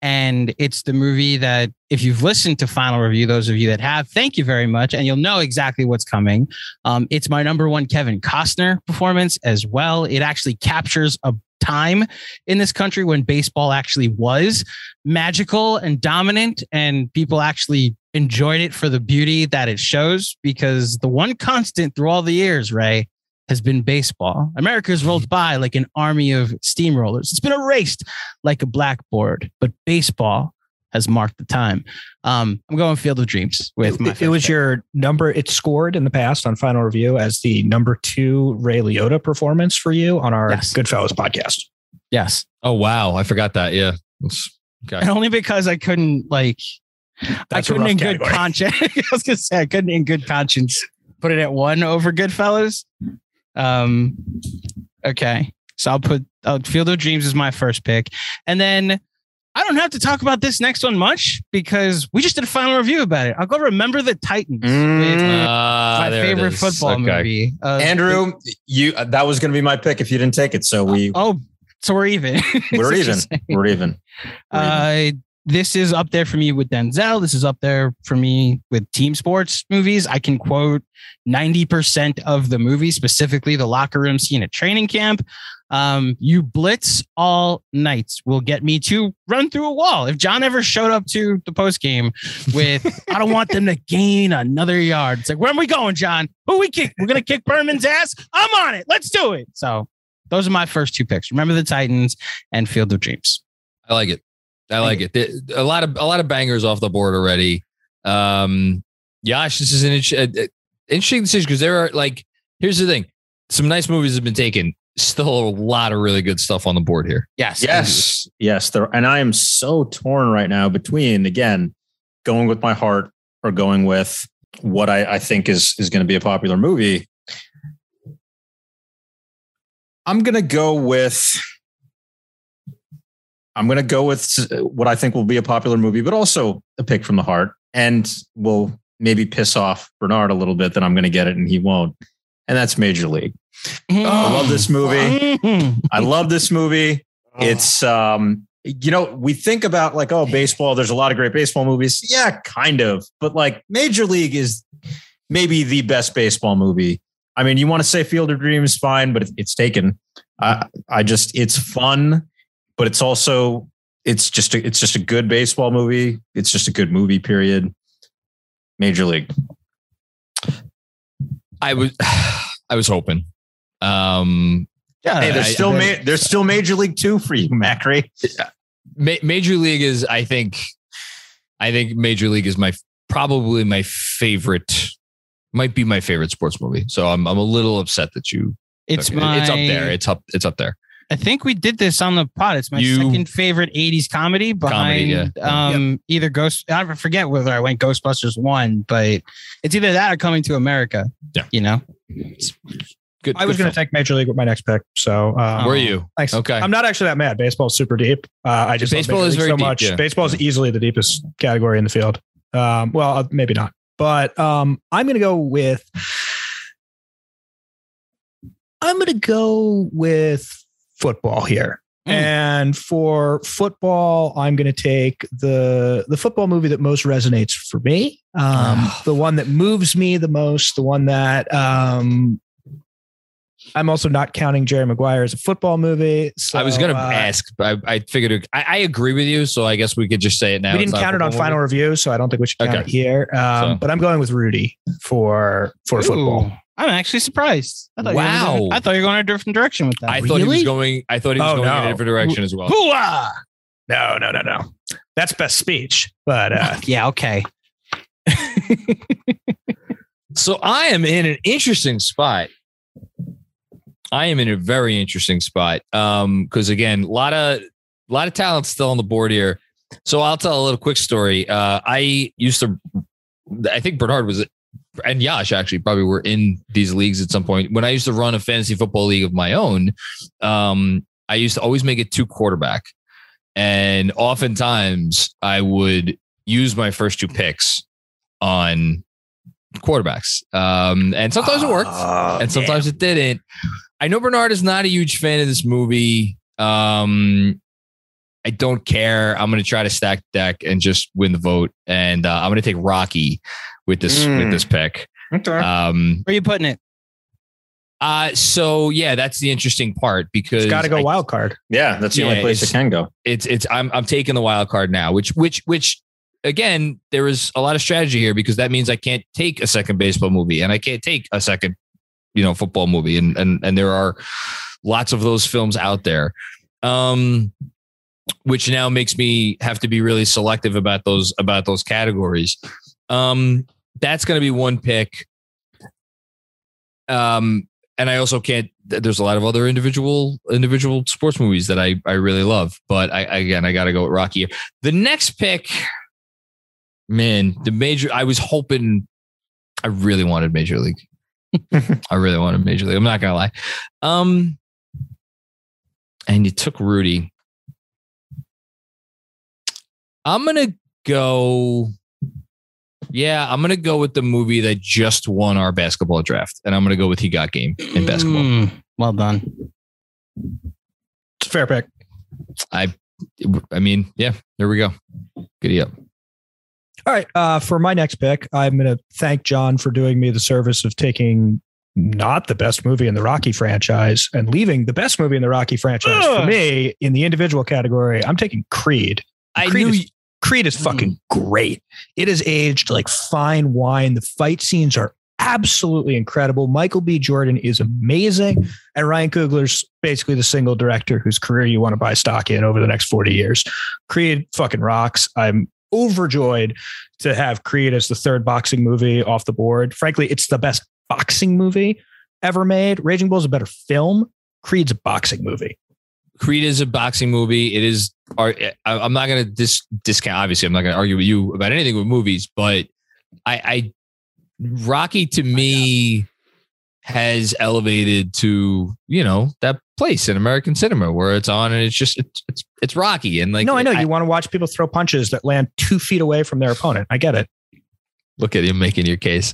And it's the movie that, if you've listened to Final Review, those of you that have, thank you very much. And you'll know exactly what's coming. Um, it's my number one Kevin Costner performance as well. It actually captures a time in this country when baseball actually was magical and dominant, and people actually enjoyed it for the beauty that it shows. Because the one constant through all the years, Ray, has been baseball. America's rolled by like an army of steamrollers. It's been erased like a blackboard, but baseball has marked the time. Um, I'm going Field of Dreams with my. It, it was pick. your number. It scored in the past on Final Review as the number two Ray Liotta performance for you on our Yes. Goodfellas podcast. yes, Oh wow, I forgot that. Yeah. That's- and only because I couldn't like. I That's a couldn't rough in good conscience. I was gonna say I couldn't in good conscience put it at one over Goodfellas. Um, okay, so I'll put uh, Field of Dreams is my first pick, and then I don't have to talk about this next one much because we just did a final review about it. I'll go remember the Titans. with Mm. Ah, my favorite football Okay. movie. Uh, Andrew, you uh, that was going to be my pick if you didn't take it. So we Oh, so we're even. we're even. We're even. We're even. This is up there for me with Denzel. This is up there for me with team sports movies. I can quote 90% of the movie, specifically the locker room scene at training camp. Um, you blitz all night will get me to run through a wall. If John ever showed up to the post game with, I don't want them to gain another yard. It's like, where are we going, John? Who we kick? We're gonna kick Berman's ass. I'm on it. Let's do it. So those are my first two picks. Remember the Titans and Field of Dreams. I like it. I like it. A lot of a lot of bangers off the board already. Um, Yash, this is an inter- uh, uh, interesting decision because there are like. Here's the thing: some nice movies have been taken. Still a lot of really good stuff on the board here. Yes. Yes, yes. There, and I am so torn right now between again going with my heart or going with what I, I think is is going to be a popular movie. I'm going to go with. I'm going to go with what I think will be a popular movie, but also a pick from the heart, and will maybe piss off Bernard a little bit that I'm going to get it and he won't. And that's Major League. I love this movie. I love this movie. It's um you know, we think about like, oh, baseball, there's a lot of great baseball movies. Yeah, kind of. But like Major League is maybe the best baseball movie. I mean, you want to say Field of Dreams, fine, but it's, it's taken. I I just it's fun, but it's also it's just a, it's just a good baseball movie. It's just a good movie. Period. Major League. I was I was hoping. Um, Yeah. Hey, there's I- still I- ma- there's still Major League Two for you, Macri. Ma- Major League is, I think, I think Major League is my probably my favorite, might be my favorite sports movie. So I'm I'm a little upset that you. it's took it. my. it's up there. It's up. It's up there. I think we did this on the pod. It's my You- second favorite '80s comedy behind Comedy, yeah. um either Ghost. I forget whether I went Ghostbusters one, but it's either that or Coming to America. Yeah. You know. Good. I was going to take Major League with my next pick. So, um, Were you? Thanks. Okay. I'm not actually that mad. Baseball's super deep. Uh, I just love Baseball is very so deep, much. yeah. Baseball is easily the deepest category in the field. Um, well, uh, maybe not, but um, I'm going to go with. I'm going to go with football here. Mm. And for football, I'm going to take the the football movie that most resonates for me, um, the one that moves me the most, the one that um, I'm also not counting Jerry Maguire as a football movie. So, I was going to uh, ask, but I, I figured it- I, I agree with you. So I guess we could just say it now. we didn't count it on football final movie. review, so I don't think we should count Okay. it here. Um, So- But I'm going with Rudy for for football. Ooh, I'm actually surprised. I thought You were Wow. I thought you were going a different direction with that. I thought he was going. I thought he was Oh, going in a different direction as well. Hooah! No, no, no, no. That's best speech. But uh, Yeah. Okay. So I am in an interesting spot. I am in a very interesting spot. Um, because again, a lot of a lot of talent still on the board here. So I'll tell a little quick story. Uh, I used to, I think Bernard was, and Yash actually probably were in these leagues at some point. When I used to run a fantasy football league of my own, um, I used to always make it two quarterback, and oftentimes I would use my first two picks on quarterbacks. Um, and sometimes it worked uh, and sometimes it didn't. I know Bernard is not a huge fan of this movie. Um, I don't care. I'm going to try to stack deck and just win the vote, and uh, I'm going to take Rocky with this Mm. with this pick. Okay. Um, Where are you putting it? uh, so yeah, that's the interesting part because It's got to go I- wild card. yeah, that's the yeah, only place it can go. it's it's I'm I'm taking the wild card now, which which which again there is a lot of strategy here because that means I can't take a second baseball movie and I can't take a second you know football movie and and and there are lots of those films out there. Um which now makes me have to be really selective about those about those categories. Um that's going to be one pick. Um and I also can't. There's a lot of other individual individual sports movies that I I really love, but I again I got to go with Rocky. The next pick, man, the major. I was hoping. I really wanted Major League. I really wanted Major League. I'm not gonna lie. Um, and you took Rudy. I'm gonna go. Yeah, I'm gonna go with the movie that just won our basketball draft, and I'm gonna go with He Got Game in basketball. Mm, well done. It's a fair pick. I I mean, yeah, there we go. Giddy up. All right. Uh, for my next pick, I'm going to thank John for doing me the service of taking not the best movie in the Rocky franchise and leaving the best movie in the Rocky franchise. For me, in the individual category, I'm taking Creed. I Creed knew is, Creed is fucking mm. great. It is aged like fine wine. The fight scenes are absolutely incredible. Michael B. Jordan is amazing. And Ryan Coogler's basically the single director whose career you want to buy stock in over the next 40 years. Creed fucking rocks. I'm overjoyed to have Creed as the third boxing movie off the board. Frankly, it's the best boxing movie ever made. Raging Bull is a better film. Creed's a boxing movie. Creed is a boxing movie. It is. I- I'm not going to dis, discount. Obviously, I'm not going to argue with you about anything with movies, but I, I Rocky to me has elevated to you know that place in American cinema where it's on and it's just it's it's, it's Rocky and like no, I know you want to watch people throw punches that land two feet away from their opponent. I get it. look at you making your case.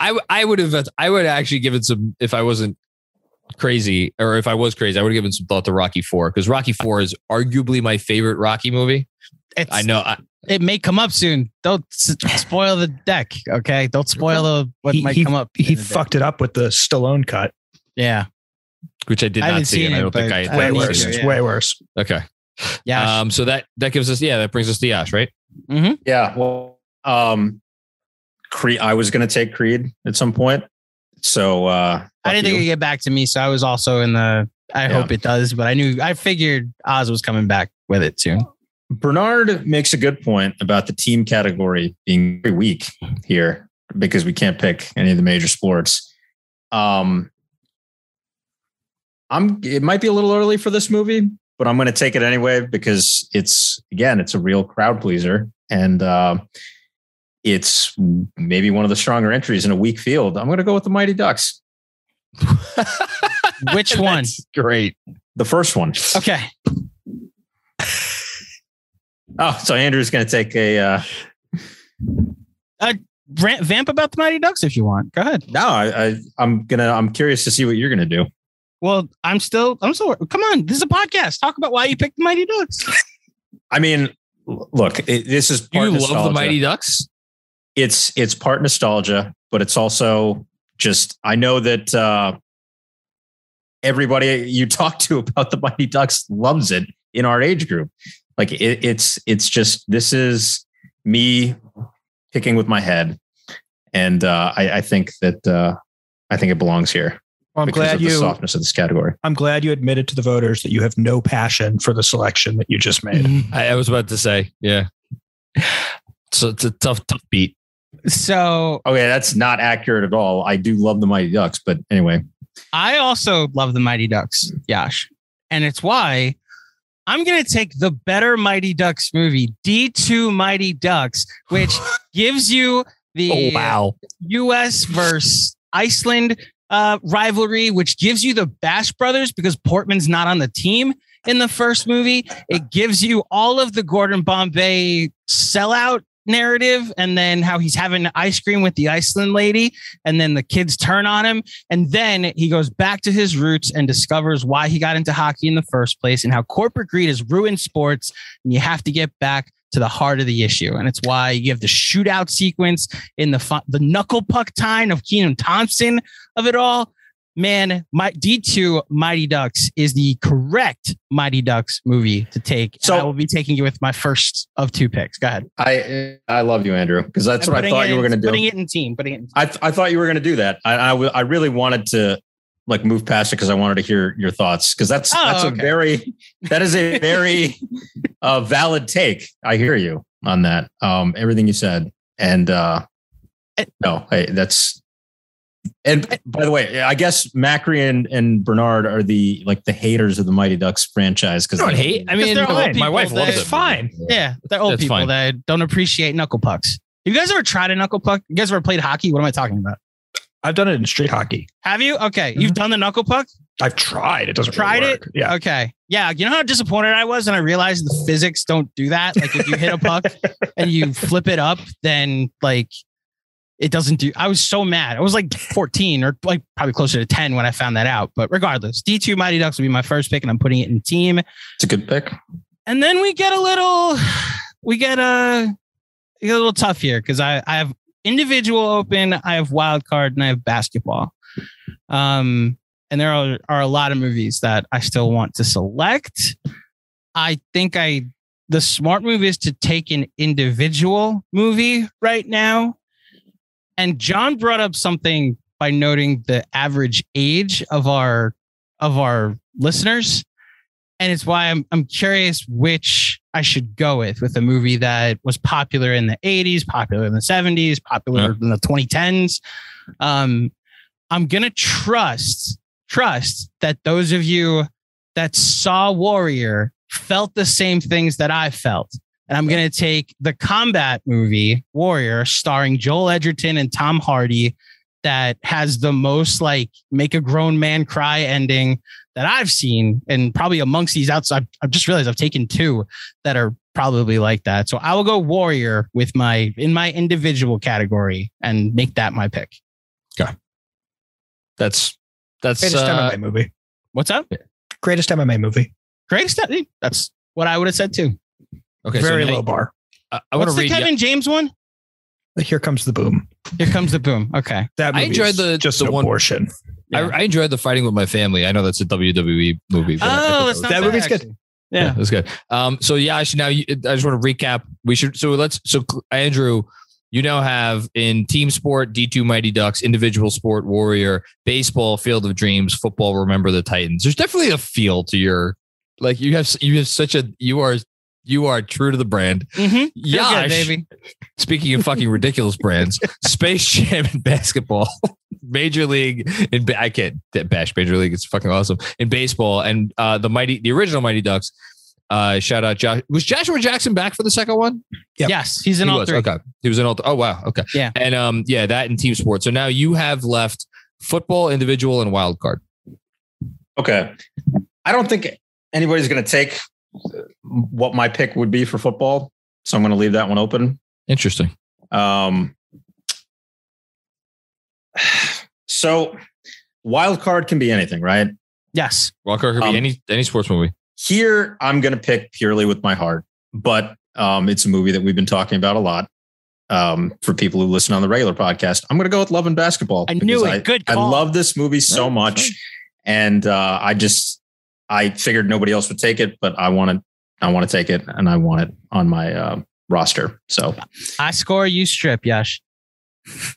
I I would have I would actually given some if I wasn't crazy or if I was crazy I would have given some thought to Rocky Four because Rocky Four is arguably my favorite Rocky movie. It's, I know I, it may come up soon. Don't s- spoil the deck, okay? Don't spoil the what he might he, come up. he in the deck. fucked it up with the Stallone cut. Yeah, which I did I not see, seen and I don't think I, I I Way worse. seen it. It's yeah. way worse. Okay. yeah. Um. So that that gives us yeah that brings us to Yash right. Yeah. Well, um, Creed. I was going to take Creed at some point. So uh, I didn't think you. it'd get back to me, so I was also in the. I Yeah. hope it does, but I knew I figured Oz was coming back with it soon. Bernard makes a good point about the team category being very weak here because we can't pick any of the major sports. Um, I'm. It might be a little early for this movie, but I'm going to take it anyway because it's again, it's a real crowd pleaser, and uh, it's maybe one of the stronger entries in a weak field. I'm going to go with the Mighty Ducks, Which one? That's great. the first one. Okay. Oh, so Andrew's going to take a. Uh, Rant, vamp about the Mighty Ducks if you want. Go ahead. no, I, I, I'm gonna. I'm curious to see what you're going to do. Well, I'm still. I'm still. Come on, this is a podcast. Talk about why you picked the Mighty Ducks. I mean, look, it, this is part you love nostalgia. the Mighty Ducks? It's it's part nostalgia, but it's also just I know that uh, everybody you talk to about the Mighty Ducks loves it in our age group. Like it, it's it's just this is me picking with my head, and uh, I, I think that uh, I think it belongs here Well, I'm glad of the you. softness of this category. I'm glad you admitted to the voters that you have no passion for the selection that you just made. I, I was about to say yeah. So it's a tough tough beat. So Okay, that's not accurate at all. I do love the Mighty Ducks, but anyway, I also love the Mighty Ducks, Yash. And it's why I'm going to take the better Mighty Ducks movie, D2 Mighty Ducks, which gives you the US versus Iceland uh, rivalry, which gives you the Bash Brothers because Portman's not on the team in the first movie. It gives you all of the Gordon Bombay sellout narrative and then how he's having ice cream with the Iceland lady and then the kids turn on him. And then he goes back to his roots and discovers why he got into hockey in the first place and how corporate greed has ruined sports and you have to get back to the heart of the issue. And it's why you have the shootout sequence in the fu- the knuckle puck time of Kenan Thompson of it all man, my D2 Mighty Ducks is the correct Mighty Ducks movie to take. So- I will be taking it with my first of two picks. Go ahead. I I love you, Andrew, because that's I'm what I thought you were going to do. Putting it in team. Putting it in. I th- I thought you were going to do that. I, I w- I really wanted to like move past it because I wanted to hear your thoughts because that's Oh, that's okay. a very that is a very uh, valid take. I hear you on that. Um, everything you said, and uh, Eh. no, hey, that's. And by the way, I guess Macri and, and Bernard are the like the haters of the Mighty Ducks franchise because I don't hate. I mean, they're old my people wife loves it. It's fine. Yeah, they're old That's people fine. that don't appreciate knuckle pucks. You guys ever tried a knuckle puck? You guys ever played hockey? What am I talking about? I've done it in street hockey. Have you? Okay, you've mm-hmm. done the knuckle puck. I've tried. It doesn't work. Tried really it? Yeah. Okay. Yeah. You know how disappointed I was, and I realized the physics don't do that. Like if you hit a puck and you flip it up, then like it doesn't do. I was so mad. I was like 14 or like probably closer to 10 when I found that out. But regardless, D2 Mighty Ducks will be my first pick, and I'm putting it in team. it's a good pick. And then we get a little, we get a, we get a little tough here because I, I have individual open, I have wild card, and I have basketball. Um, and there are, are a lot of movies that I still want to select. I think I, the smart move is to take an individual movie right now. And John brought up something by noting the average age of our of our listeners and it's why I'm I'm curious which I should go with with a movie that was popular in the 80s, popular in the 70s, popular in the 2010s. Um, I'm gonna trust trust that those of you that saw Warrior felt the same things that I felt. And I'm gonna take the combat movie Warrior, starring Joel Edgerton and Tom Hardy, that has the most like make a grown man cry ending that I've seen, and probably amongst these outside, I've just realized I've taken two that are probably like that. So I will go Warrior with my in my individual category and make that my pick. Okay. That's that's Greatest uh, MMA movie. What's up? Greatest MMA movie. Greatest. That's what I would have said too. Okay. Very so now- low bar. I, I want What's to the read. Kevin James one? Here comes the boom. Here comes the boom. Okay. That I enjoyed the- just the an one- abortion. I, I enjoyed the fighting with my family. I know that's a WWE movie. but I thought Oh, that it's was- That bad, movie's good. Yeah, Yeah. that's good. Um, so yeah, I should now. You, I just want to recap. We should. So let's. So Andrew, you now have in team sport D two Mighty Ducks, individual sport Warrior, baseball Field of Dreams, football Remember the Titans. There's definitely a feel to your. Like you have. You have such a. You are. You are true to the brand. Mhm. Yeah, good, baby. Speaking of fucking ridiculous brands, Space Jam in basketball, Major League in ba- I can't bash Major League. It's fucking awesome in baseball, and uh, the mighty, the original Mighty Ducks. Uh, shout out Josh. Was Joshua Jackson back for the second one? Yep. Yes, he's in he all was. three. Okay, he was in all. Th- oh wow. Okay. Yeah. And um, yeah, that in team sports. So now you have left football, individual, and wild card. Okay. I don't think anybody's going to take what my pick would be for football. So I'm going to leave that one open. Interesting. Um, so wild card can be anything, right? Yes. Wild card could be Um, any any sports movie. Here, I'm going to pick purely with my heart, but um, it's a movie that we've been talking about a lot. Um, for people who listen on the regular podcast, I'm going to go with Love and Basketball. I knew because it. Good I love this movie so much, and uh, I just I figured nobody else would take it, but I want to I want to take it, and I want it on my uh, roster. So I score, you strip, Yash.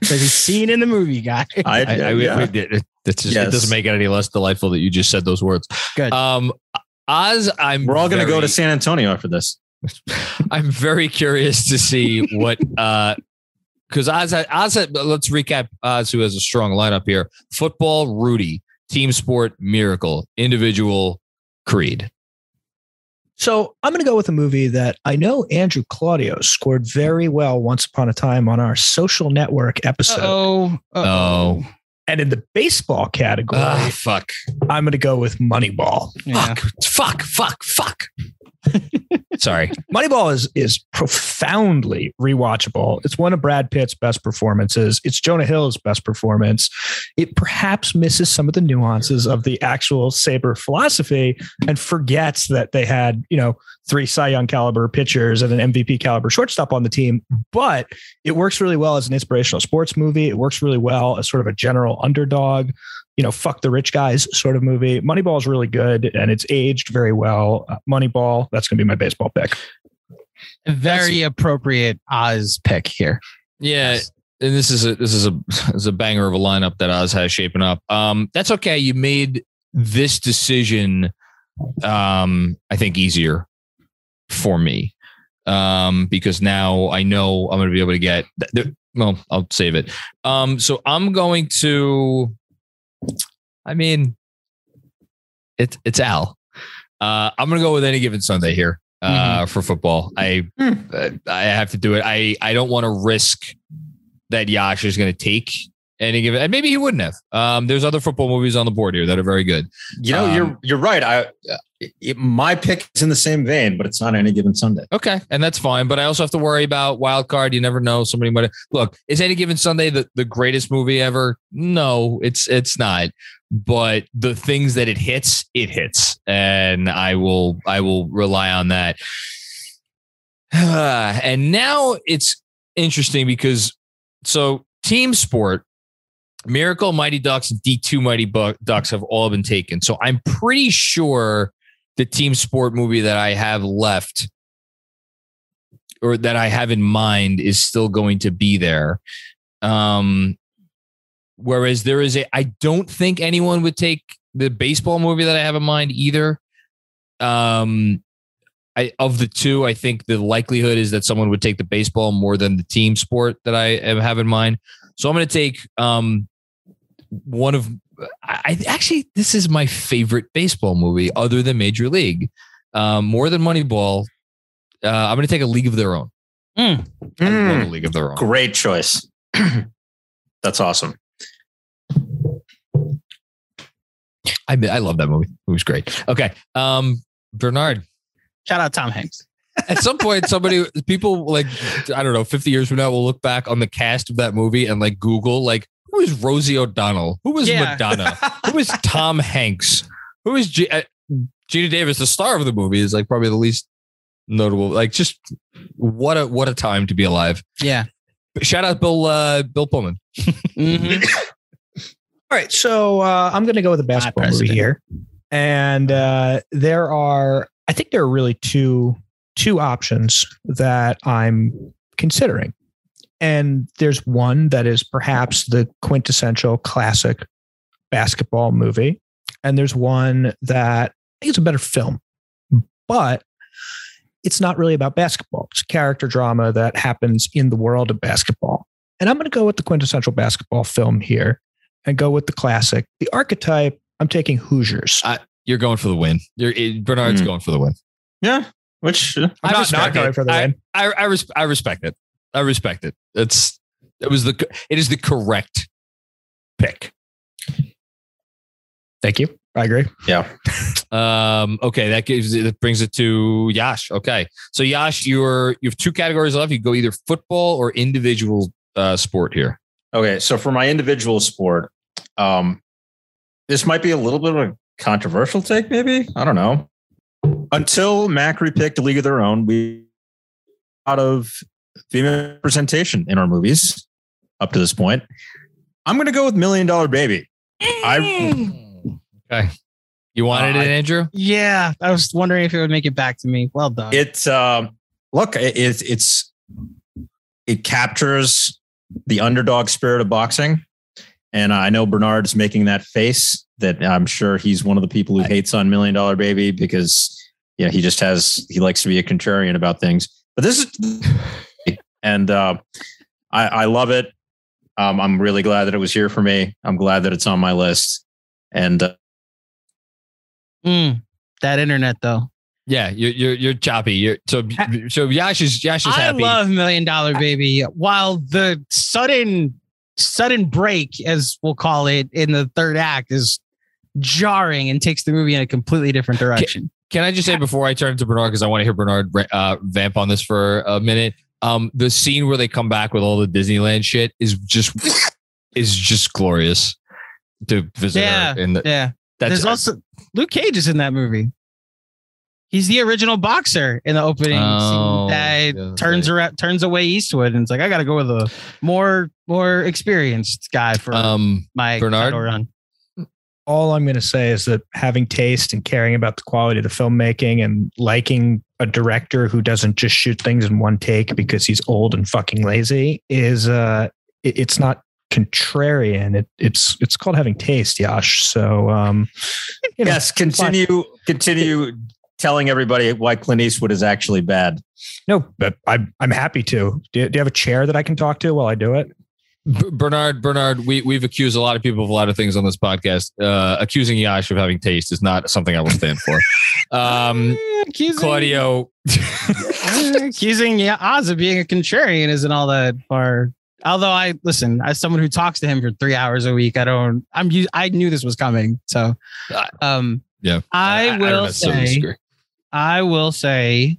Because he's seen in the movie, guy. I, I, I, yeah. it, it, it's just, Yes. it doesn't make it any less delightful that you just said those words. Good. Um, Oz, I'm. we're all going to go to San Antonio after this. I'm very curious to see what uh because Oz Oz let's recap Oz who has a strong lineup here. Football, Rudy, team sport, miracle, individual, Creed. So I'm going to go with a movie that I know Andrew Claudio scored very well once upon a time on our social network episode. oh. Oh. And in the baseball category, Ah, fuck. I'm going to go with Moneyball. Yeah. Fuck. Fuck. Fuck. Fuck. Sorry. Moneyball is is profoundly rewatchable. It's one of Brad Pitt's best performances. It's Jonah Hill's best performance. It perhaps misses some of the nuances of the actual Saber philosophy and forgets that they had, you know, three Cy Young caliber pitchers and an MVP caliber shortstop on the team. But it works really well as an inspirational sports movie. It works really well as sort of a general underdog you know, fuck the rich guys sort of movie. Moneyball is really good and it's aged very well. Uh, Moneyball, that's going to be my baseball pick. A very appropriate Oz pick here. Yeah. And this is a this is a this is a banger of a lineup that Oz has shaping up. Um, that's okay. You made this decision um I think easier for me. Um, because now I know I'm gonna be able to get well, I'll save it. Um, so I'm going to I mean, it's it's Al. Uh, I'm gonna go with any given Sunday here uh, mm-hmm. for football. I mm. I have to do it. I I don't want to risk that Yash is going to take any given, and maybe he wouldn't have. Um, there's other football movies on the board here that are very good. You know, um, you're you're right. I it, my pick is in the same vein, but it's not any given Sunday. Okay, and that's fine. But I also have to worry about wild card. You never know. Somebody might look. Is any given Sunday the, the greatest movie ever? No, it's it's not. But the things that it hits, it hits, and I will I will rely on that. and now it's interesting because so team sport Miracle Mighty Ducks and D2 Mighty Ducks have all been taken. So I'm pretty sure the team sport movie that I have left or that I have in mind is still going to be there. Um, whereas there is a, I don't think anyone would take the baseball movie that I have in mind either. Um, I, of the two, I think the likelihood is that someone would take the baseball more than the team sport that I have in mind. So I'm going to take um, one of I actually this is my favorite baseball movie other than Major League. Um, more than Moneyball. Uh, I'm going to take a League of Their Own. Mm. Mm. League of Their Own. Great choice. That's awesome. I I love that movie. It was great. Okay, um, Bernard. Shout out Tom Hanks. At some point, somebody, people like, I don't know, 50 years from now, will look back on the cast of that movie and like Google, like, who is Rosie O'Donnell? Who is yeah. Madonna? who is Tom Hanks? Who is G- uh, Geena Davis? The star of the movie is like probably the least notable. Like, just what a what a time to be alive. Yeah. Shout out Bill uh, Bill Pullman. mm-hmm. All right, so uh, I'm going to go with a basketball movie here, and uh, there are I think there are really two two options that I'm considering. And there's one that is perhaps the quintessential classic basketball movie. And there's one that I think is a better film, but it's not really about basketball. It's character drama that happens in the world of basketball. And I'm going to go with the quintessential basketball film here and go with the classic. The archetype, I'm taking Hoosiers. Uh, you're going for the win. You're, Bernard's mm. going for the win. Yeah. Which uh, I'm not, not going for the I, win. I, I, res- I respect it. I respect it. It's it was the it is the correct pick. Thank you. I agree. Yeah. Um, okay, that gives that brings it to Yash. Okay. So Yash, you're you have two categories left. You go either football or individual uh, sport here. Okay. So for my individual sport, um, this might be a little bit of a controversial take, maybe. I don't know. Until Macri picked a league of their own, we out of female representation in our movies up to this point. I'm going to go with Million Dollar Baby. I okay. You wanted uh, it, Andrew? Yeah, I was wondering if it would make it back to me. Well done. It's uh, look, it, it's it captures the underdog spirit of boxing, and I know Bernard's making that face. That I'm sure he's one of the people who hates on Million Dollar Baby because yeah, he just has he likes to be a contrarian about things. But this is and uh, I, I, love it. Um, I'm really glad that it was here for me. I'm glad that it's on my list. And uh, mm, that internet though. Yeah, you're you're, you're choppy. You're so so Yash is Yash is I happy. love Million Dollar Baby. While the sudden sudden break, as we'll call it, in the third act is jarring and takes the movie in a completely different direction. can I just say before I turn to Bernard because I want to hear Bernard uh, vamp on this for a minute. Um, the scene where they come back with all the Disneyland shit is just is just glorious to visit Yeah, her. In the, Yeah. that's There's also Luke Cage is in that movie. He's the original boxer in the opening Oh, scene that yeah, turns right. around, turns away Eastwood, and it's like I got to go with a more more experienced guy for um my Bernard? title run. all I'm going to say is that having taste and caring about the quality of the filmmaking and liking a director who doesn't just shoot things in one take because he's old and fucking lazy is uh it- it's not contrarian. It, it's it's called having taste Yash. So um you know, yes, continue continue telling everybody why Clint Eastwood is actually bad. no but I'm I'm happy to. Do do you have a chair that I can talk to while I do it B- Bernard, Bernard, we we've accused a lot of people of a lot of things on this podcast. Uh, accusing Yash of having taste is not something I will stand for. Um, accusing, Claudio, accusing yeah, Oz of being a contrarian isn't all that far. Although I listen, as someone who talks to him for three hours a week, I don't. I'm. I knew this was coming, so. Um. yeah, I, don't will necessarily say. I will say.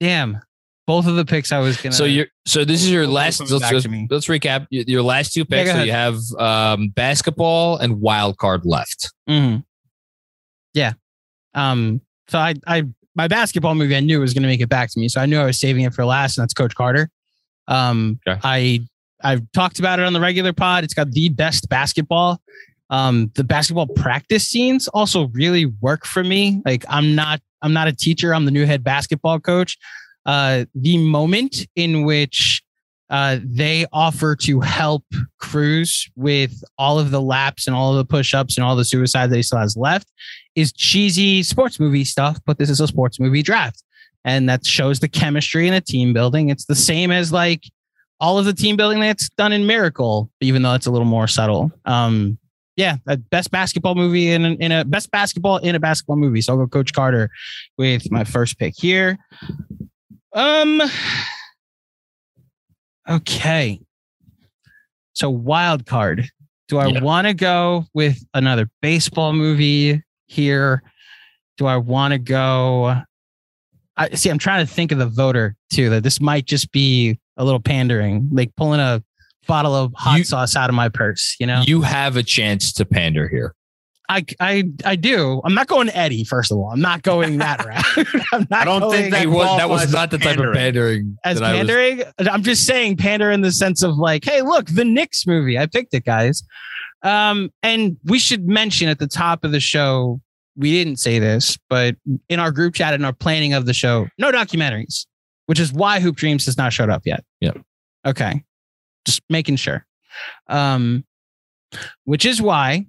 Damn, both of the picks I was gonna. So you're so this is your last. Let's, let's, let's recap your, your last two picks. go so you have um, basketball and wild card left. Mhm. Yeah. Um. So I, I, my basketball movie, I knew was going to make it back to me, so I knew I was saving it for last, and that's Coach Carter. Um. Okay. I, I've talked about it on the regular pod. It's got the best basketball. Um. The basketball practice scenes also really work for me. Like I'm not, I'm not a teacher. I'm the new head basketball coach. Uh, the moment in which uh, they offer to help Cruz with all of the laps and all of the push-ups and all the suicide that he still has left is cheesy sports movie stuff, but this is a sports movie draft. And that shows the chemistry and the team building. It's the same as like all of the team building that's done in Miracle, even though it's a little more subtle. Um, yeah, best basketball movie in, in a best basketball in a basketball movie. So I'll go Coach Carter with my first pick here. Um, okay. So wild card. Do I Yeah. want to go with another baseball movie here? Do I want to go? I see. I'm trying to think of the voter too. That this might just be a little pandering, like pulling a bottle of hot You- sauce out of my purse. You know, You have a chance to pander here. I I I do. I'm not going Eddie. First of all, I'm not going that route. I'm not I don't going think that Hey, what- that was not the as type of pandering as that I was. pandering. I'm just saying pander in the sense of like, hey, look, the Knicks movie. I picked it, guys. Um, and we should mention at the top of the show, we didn't say this, but in our group chat and our planning of the show, no documentaries, which is why Hoop Dreams has not showed up yet. Yep. Okay. Just making sure. Um, which is why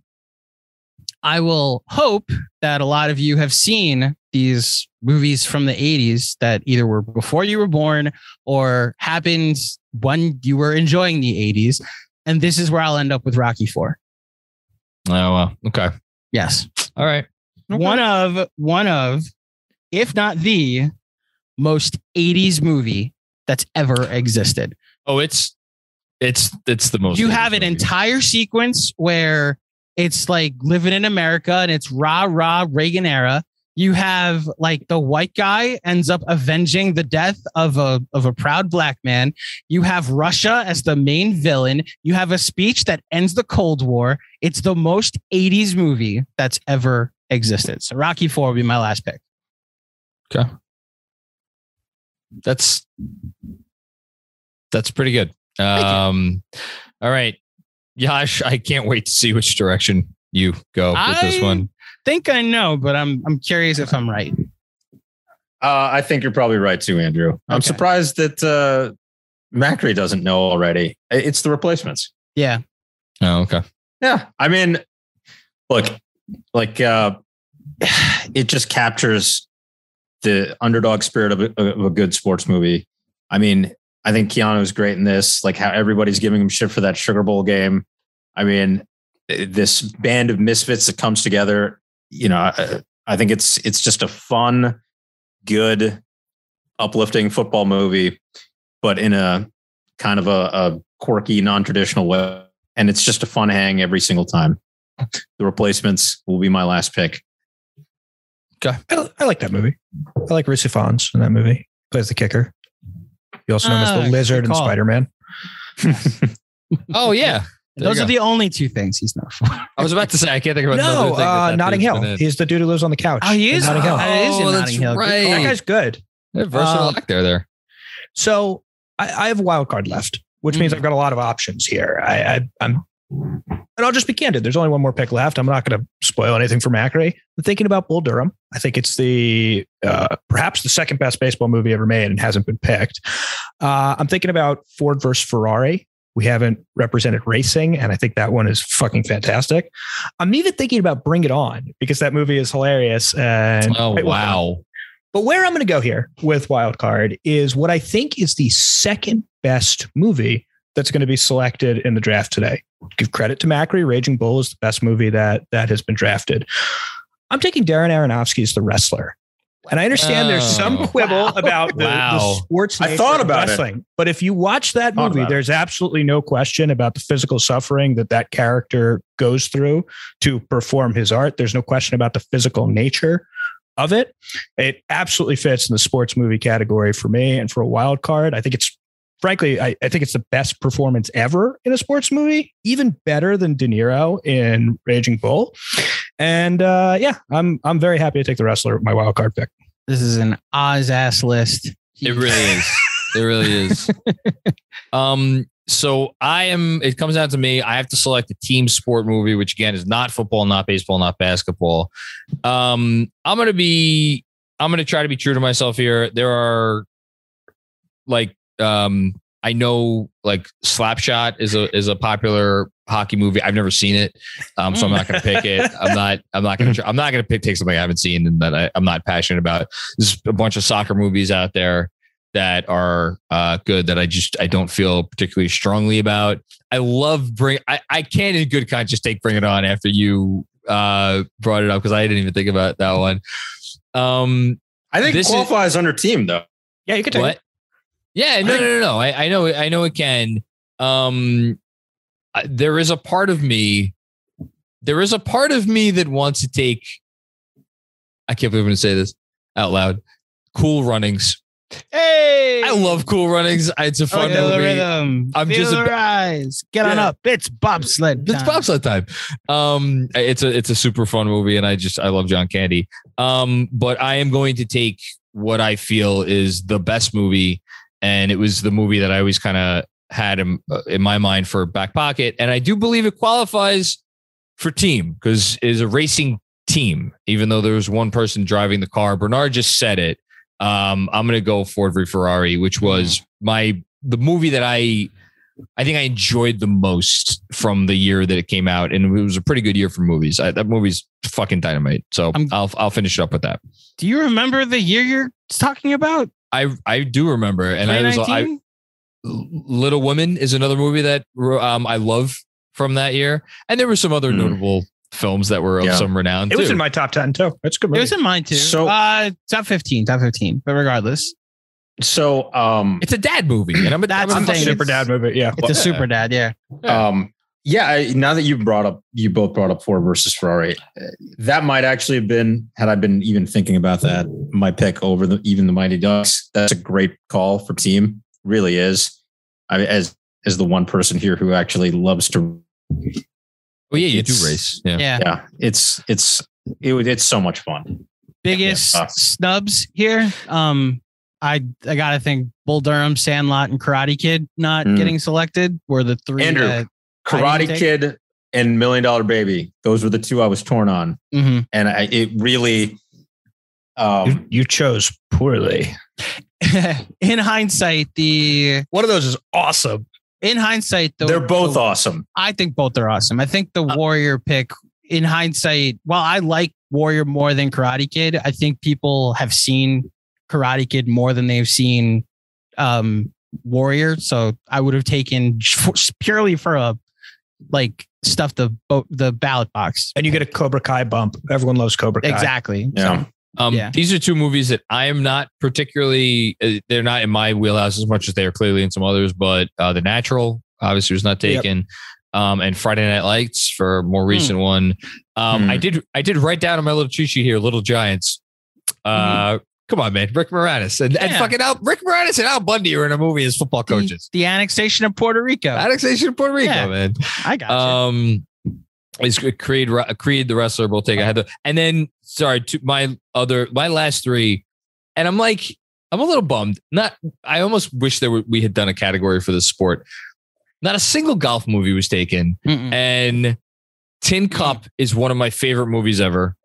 I will hope that a lot of you have seen these movies from the 80s that either were before you were born or happened when you were enjoying the 80s. And this is where I'll end up with Rocky 4. Oh, well. Okay. Yes. All right. One of, one of, if not the most 80s movie that's ever existed. Oh, it's it's it's the most. you have an movie. entire sequence where it's like living in America and it's rah rah Reagan era. You have like the white guy ends up avenging the death of a of a proud black man. You have Russia as the main villain. You have a speech that ends the Cold War. It's the most 80s movie that's ever existed. So Rocky 4 will be my last pick. Okay. That's that's pretty good. Um, all right, Yash, I can't wait to see which direction you go with this I one. think I know, but I'm I'm curious if I'm right. Uh, I think you're probably right too, Andrew. I'm surprised that uh, Macri doesn't know already. It's the replacements. Yeah. Oh, okay. Yeah, I mean, look, like uh, it just captures the underdog spirit of a, of a good sports movie. I mean, I think Keanu's great in this. Like how everybody's giving him shit for that Sugar Bowl game. I mean, this band of misfits that comes together. You know, I, I think it's it's just a fun, good, uplifting football movie, but in a kind of a, a quirky, non-traditional way. And it's just a fun hang every single time. The replacements will be my last pick. I, I like that movie. I like Rhys Ifans in that movie. Plays the kicker. You also know him as Ah, the lizard and. Spider Man. Oh yeah. There Those are the only two things he's known for. I was about to say I can't think of another No, thing that uh, Notting Hill. He's the dude who lives on the couch. Oh, he in is? Notting Hill. That is in Oh, Notting that's Hill. Good right. That guy's good. Yeah, versatile Um, actor there. So I, I have a wild card left, which means Mm. I've got a lot of options here. I, I I'm and I'll just be candid. There's only one more pick left. I'm not going to spoil anything for Macri. I'm thinking about Bull Durham. I think it's the uh, perhaps the second best baseball movie ever made and hasn't been picked. Uh, I'm thinking about Ford versus Ferrari. We haven't represented racing, and I think that one is fucking fantastic. I'm even thinking about Bring It On because that movie is hilarious. And Oh wow. but where I'm going to go here with Wildcard is what I think is the second best movie that's going to be selected in the draft today. Give credit to Macri. Raging Bull is the best movie that that has been drafted. I'm taking Darren Aronofsky's The Wrestler. And I understand there's oh. some Oh. quibble about the, the sports. I thought about it. but if you watch that Thought movie, about it. there's absolutely no question about the physical suffering that that character goes through to perform his art. There's no question about the physical nature of it. It absolutely fits in the sports movie category for me and for a wild card. I think it's frankly, I, I think it's the best performance ever in a sports movie, even better than De Niro in Raging Bull. And uh, yeah, I'm I'm very happy to take the wrestler with my wild card pick. This is an Oz ass list. It really is. It really is. um, so I am. It comes down to me. I have to select a team sport movie, which again is not football, not baseball, not basketball. Um, I'm gonna be. I'm gonna try to be true to myself here. There are, like, um, I know like Slapshot is a is a popular hockey movie. I've never seen it, um, so I'm not gonna pick it. I'm not. I'm not gonna. Try, I'm not gonna pick take something I haven't seen and that I, I'm not passionate about. There's a bunch of soccer movies out there that are uh, good that I just I don't feel particularly strongly about. I love bring I, I can in good conscience take Bring It On after you uh, brought it up because I didn't even think about that one. Um, I think This it is- qualifies under team though. Yeah, you could take what? Yeah, no, no, no, no. I, I know, I know it can. Um, there is a part of me. There is a part of me that wants to take. I can't believe I'm going to say this out loud. Cool Runnings. Hey, I love Cool Runnings. It's a fun Feel movie. rhythm. I'm Feel just a the rise. Get on Yeah. up. It's bobsled. It's time. bobsled time. Um, it's a it's a super fun movie, and I just I love John Candy. Um, but I am going to take what I feel is the best movie, and it was the movie that I always kind of had in, uh, in my mind for back pocket, and I do believe it qualifies for team because it is a racing team, even though there was one person driving the car. Bernard just said it. Um, I'm gonna go Ford v Ferrari, which was my the movie that I I think I enjoyed the most from the year that it came out, and it was a pretty good year for movies. I, that movie's fucking dynamite. So I'm- I'll I'll finish it up with that. Do you remember the year you're talking about? I I do remember, and I was I, Little Women is another movie that um I love from that year, and there were some other Hmm. notable films that were of Yeah. some renown It was in my top ten too. It's a good It was in mine too. So- uh, top 15, top 15. But regardless, So um it's a dad movie, and I'm a, That's I'm a the I'm a thing. super dad movie. Yeah. it's a super dad. Yeah. um yeah, I, now that you brought up you both brought up Ford versus Ferrari, uh, that might actually have been had I been even thinking about that my pick over the even the Mighty Ducks. That's a great call for team. Really is. I mean, as as the one person here who actually loves to Oh yeah, you do race. Yeah. Yeah. yeah, it's it's it, it's so much fun. Biggest Yeah. snubs here. Um, I I gotta think Bull Durham, Sandlot, and Karate Kid not Mm. getting selected were the three. Andrew. that- I Karate didn't take- Kid and Million Dollar Baby. Those were the two I was torn on, Mhm. and I, it really. You, Um, you chose poorly. in hindsight, the One of those is awesome. in hindsight, the, they're both the- awesome. I think both are awesome. I think the Warrior pick, in hindsight, while I like Warrior more than Karate Kid, I think people have seen Karate Kid more than they've seen um, Warrior. So I would have taken purely for a like stuff the the ballot box. And you get a Cobra Kai bump. Everyone loves Cobra Kai. Exactly. Yeah. Um, Yeah. These are two movies that I am not particularly, uh, they're not in my wheelhouse as much as they are clearly in some others, but uh, The Natural obviously was not Yep. taken. Um, and Friday Night Lights for a more recent one. Um, Hmm. I did, I did write down on my little cheat sheet here, Little Giants. Uh, come on, man, Rick Moranis and, and fucking Al, Rick Moranis and Al Bundy are in a movie as football coaches. The, the annexation of Puerto Rico. Annexation of Puerto Rico, Yeah. man. I got you. Um, is Creed Creed the wrestler? We'll take. I had to, and then sorry, to my other my last three, and I'm like, I'm a little bummed. Not, I almost wish there were, we had done a category for this sport. Not a single golf movie was taken, Mm-mm. and Tin Cup is one of my favorite movies ever.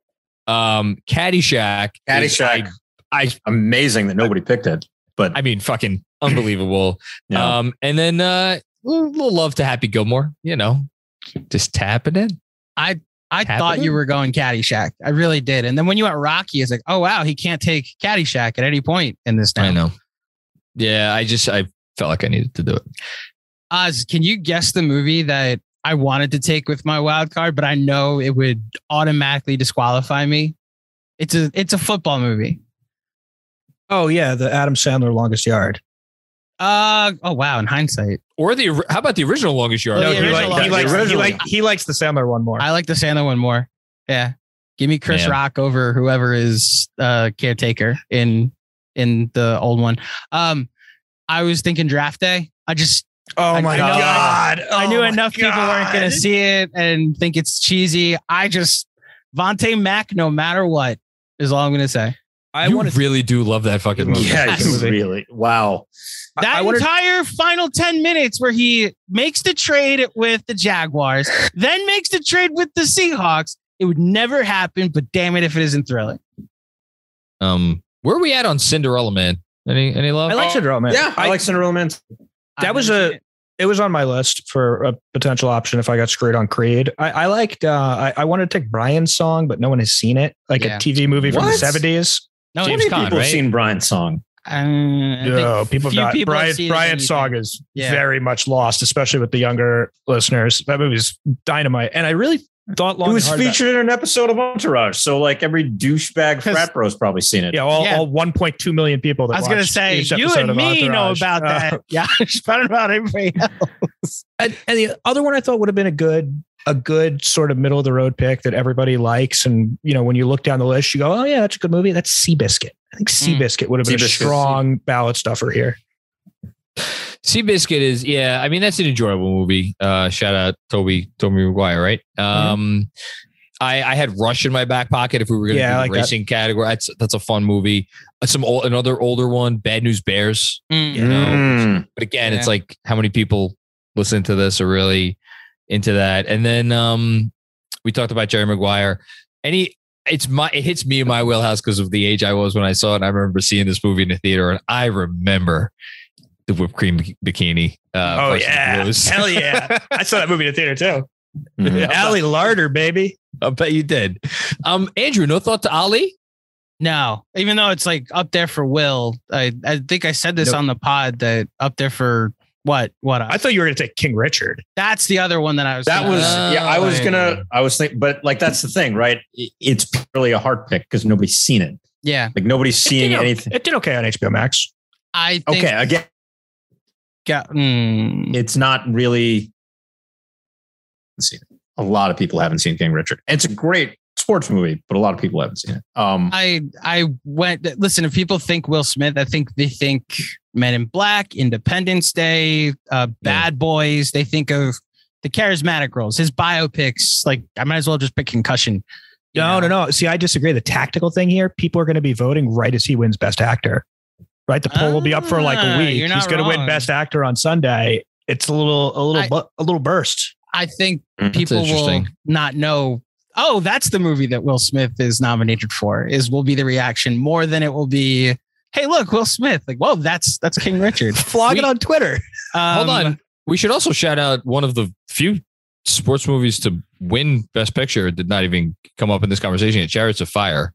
Um, Caddyshack, is- Caddyshack. I, Amazing that nobody picked it. But I mean, fucking unbelievable. yeah. Um, and then uh, little, little love to Happy Gilmore. You know, just tap it in. I Tap thought it you were going Caddyshack. I really did. And then when you went Rocky, it's like, oh wow, he can't take Caddyshack at any point in this time. I know. Yeah, I just I felt like I needed to do it. Oz, can you guess the movie that I wanted to take with my wild card, but I know it would automatically disqualify me? It's a it's a football movie. Oh yeah, the Adam Sandler longest yard. Uh oh wow, in hindsight. Or the how about the original longest yard? Oh, No, he, like, he, likes, The he, like, he likes the Sandler one more. I like the Sandler one more. Yeah. Give me Chris Man. Rock over whoever is uh caretaker in in the old one. Um I was thinking draft day. I just oh I my know- god! I Oh knew my enough people weren't gonna see it and think it's cheesy. I just Vontae Mack, no matter what, is all I'm going to say. I you want to. really do love that fucking movie. yeah, Yes. you really. Wow. That I wanted- entire final 10 minutes where he makes the trade with the Jaguars, then makes the trade with the Seahawks, it would never happen, but damn it if it isn't thrilling. Um, where are we at on Cinderella Man? Any any love? I like Cinderella Man. Yeah, I, I- like Cinderella Man. That I've was a- it. it was on my list for a potential option if I got screwed on Creed. I, I liked. Uh, I, I wanted to take Brian's song, but no one has seen it. Like Yeah. a TV movie from the seventies. No, James How many Caan, people right? have seen Brian's song? uh, I No, people have not. people Brian, seen it Brian's than song you is Yeah. very much lost, especially with the younger listeners. That movie's dynamite, and I really thought long. it was and about- featured in an episode of Entourage, so like every douchebag frat bro's probably seen it. Yeah, all, Yeah. all 1.2 million people. That I was going to say, each you and of me know Entourage. about Uh, that. Yeah, but about everybody else. and, and the other one I thought would have been a good a good sort of middle of the road pick that everybody likes. And you know, when you look down the list, you go, "Oh yeah, that's a good movie." That's Seabiscuit. I think Mm. Seabiscuit would have been a strong ballot stuffer here. Seabiscuit is yeah. I mean that's an enjoyable movie. Uh, shout out Toby Tobey Maguire, right? Um, I I had Rush in my back pocket if we were going to Yeah, I do like the that. racing category. That's that's a fun movie. Uh, Some old, another older one, Bad News Bears. Mm. You know, Mm. but again, it's like how many people listen to this are really into that. And then um, we talked about Jerry Maguire. Any it's my it hits me in my wheelhouse because of the age I was when I saw it. I remember seeing this movie in the theater, and I remember the whipped cream bikini. Uh, Oh, yeah. Hell yeah. I saw that movie in the theater too. Mhm. Ali Larter, baby. I bet you did. Um, Andrew, no thought to Ali? No, even though it's like up there for Will, I, I think I said this Nope. on the pod that up there for what? What? I thought you were going to take King Richard. that's the other one that I was. That thinking was of. yeah. I was Oh. gonna. I was thinking, but like that's the thing, right? It's purely a heart pick because nobody's seen it. yeah. Like nobody's seeing did, anything. it did okay on HBO Max. I think. Okay, again, Ga- mm, it's not really. Let's see. A lot of people haven't seen King Richard. It's a great sports movie, but a lot of people haven't seen it. Um, I I went. Listen, if people think Will Smith, I think they think Men in Black, Independence Day, uh, Bad Boys. They think of the charismatic roles. His biopics, like I might as well just pick Concussion. No, know? no, no. See, I disagree. The tactical thing here, people are going to be voting right as he wins Best Actor. Right, the poll will be up for like Ah, a week. you're not He's going to win. Best Actor on Sunday. It's a little, a little, I- bu- a little burst. I think people will not know. Oh, that's the movie that Will Smith is nominated for. Is will be the reaction more than it will be. Hey, look, Will Smith. Like, whoa, that's that's King Richard. Flog it on Twitter. Hold Um, on. We should also shout out one of the few sports movies to win Best Picture. Did not even come up in this conversation. yet. Chariots of Fire.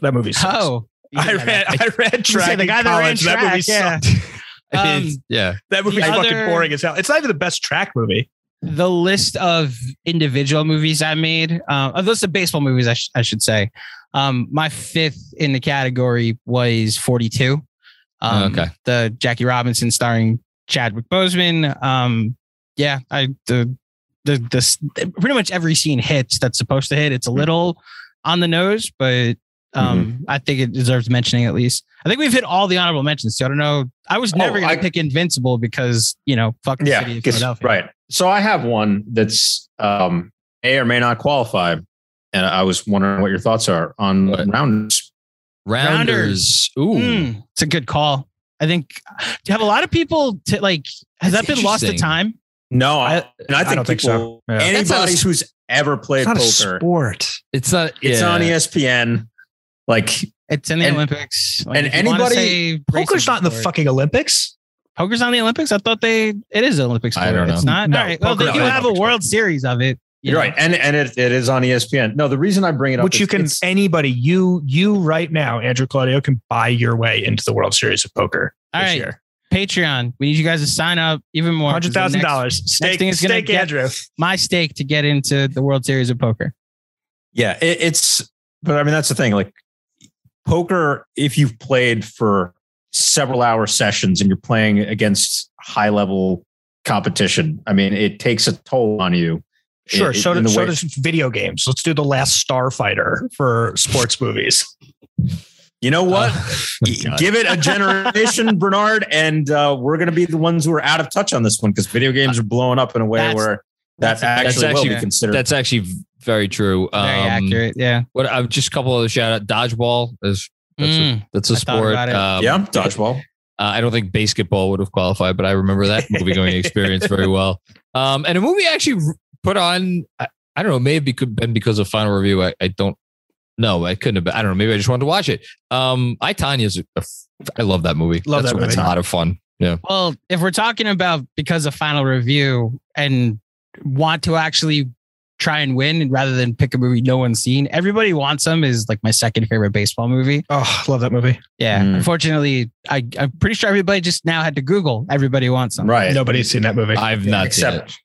That movie. Sucks. Oh, I read, I read say track the in guy that ran college. That movie track, yeah. sucked. Um, yeah. That movie's The fucking other- boring as hell. It's not even the best track movie. the list of individual movies I made, uh, of those the baseball movies, I, sh- I should say. Um, my fifth in the category was 42. Um, Okay. The Jackie Robinson starring Chadwick Boseman. Um, yeah, I the the the pretty much every scene hits that's supposed to hit. It's a little on the nose, but Um, I think it deserves mentioning at least. I think we've hit all the honorable mentions. So I don't know. I was never Oh, going I- to pick Invincible because you know, fuck the Yeah, city of 'cause- Philadelphia. right. So I have one that's um, may or may not qualify, and I was wondering what your thoughts are on What? rounders. Rounders. Ooh. Mm, it's a good call. I think. Do you have a lot of people to like? Has That's that been lost to time? No, I, and I I think don't think so. Yeah. That's not a anybody who's ever played It's not a poker, sport. It's not. it's yeah. on ESPN. Like It's in the And- Olympics. Like, and if you wanna anybody- Poker's not in the fucking Olympics. Poker's on the Olympics. I thought they. It is an Olympic sport. I don't know. It's not. No, All right. Well, poker they do have a Olympic World Series of it. you you're know. right, and and it, it is on ESPN. No, the reason I bring it up, Which is you can anybody you you right now, Andrew Claudio can buy your way into the World Series of Poker All this right. year. Patreon. We need you guys to sign up even more. Hundred thousand dollars. Stake, thing is gonna stake Andrew. My stake to get into the World Series of Poker. Yeah, it, it's but I mean that's the thing. Like poker, if you've played for several hour sessions and you're playing against high level competition, I mean it takes a toll on you. Sure. in- so, so does video games. Let's do the last Starfighter for sports movies. You know what? God. Give it a generation, Bernard, and uh, we're going to be the ones who are out of touch on this one because video games are blowing up in a way That's- where that that's- actually, that's will be considered. That's actually very true. Very Um, accurate. Yeah. What? Uh, just a couple of shout out. Dodgeball is that's a, Mm. that's a I thought sport. Um, yeah, dodgeball. Uh, I don't think basketball would have qualified, but I remember that movie going experience very well. Um, and a movie I actually put on. I, I don't know. Maybe it could been because of final review. I, I don't know. I couldn't have. Been, I don't know. Maybe I just wanted to watch it. Um, I Tanya's. A, a f- I love that movie. Love That's that It's a lot of fun. Yeah. Well, if we're talking about because of final review and want to actually try and win rather than pick a movie no one's seen, everybody wants some is like my second favorite baseball movie. Oh, love that movie. Yeah. Mm. Unfortunately, I, I'm pretty sure everybody just now had to Google everybody wants some. Right. Nobody's seen that movie. I've not seen it. except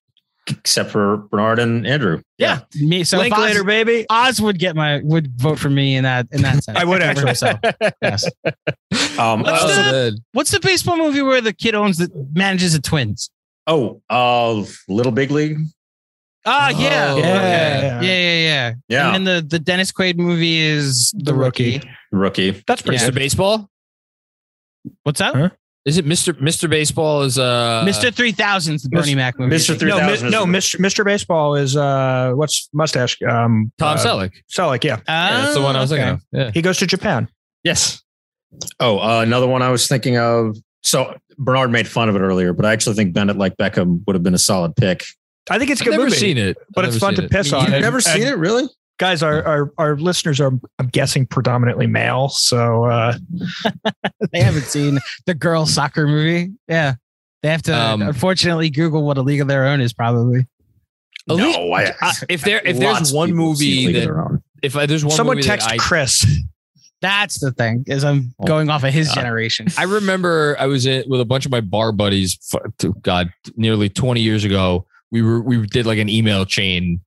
except for Bernard and Andrew. Yeah. Me. So Link Oz, later, baby. Oz would get my would vote for me in that in that sense. I would Over actually. himself. Yes. Um, What's Oh, uh, the- What's the baseball movie where the kid owns the manages the twins? oh, uh, Little Big League. Ah, yeah. Oh, Okay. yeah. yeah, yeah, yeah. Yeah, And then the the Dennis Quaid movie is the, The Rookie. rookie. rookie. That's pretty Yeah. Mr. Baseball. What's that? Huh? Is it Mr. Mr. Baseball? Is uh Mr. Three Thousand's the Bernie Mr. Mac movie. Mr. good. No, mi- no, Mr. Mr. Baseball is uh, what's mustache? Um, Tom uh, Selleck? Selleck, yeah. Yeah, that's the one I was thinking of. Yeah. He goes to Japan. Yes. Oh, uh, another one I was thinking of. So Bernard made fun of it earlier, but I actually think Bend It like Beckham would have been a solid pick. I think it's a I've good never movie, seen it, but I've it's fun to it. piss on. You've And- never seen and it, really? guys. Our, our our listeners are, I'm guessing, predominantly male. So uh, they haven't seen the girl soccer movie. Yeah. They have to Um, unfortunately Google what a league of their own is probably. A league- I, I- if there if there's one people have seen movie League of that if I, there's one someone movie text that I, Chris. That's the thing, is I'm going off of his God. generation. I remember I was in with a bunch of my bar buddies. God, nearly 20 years ago, we were we did like an email chain.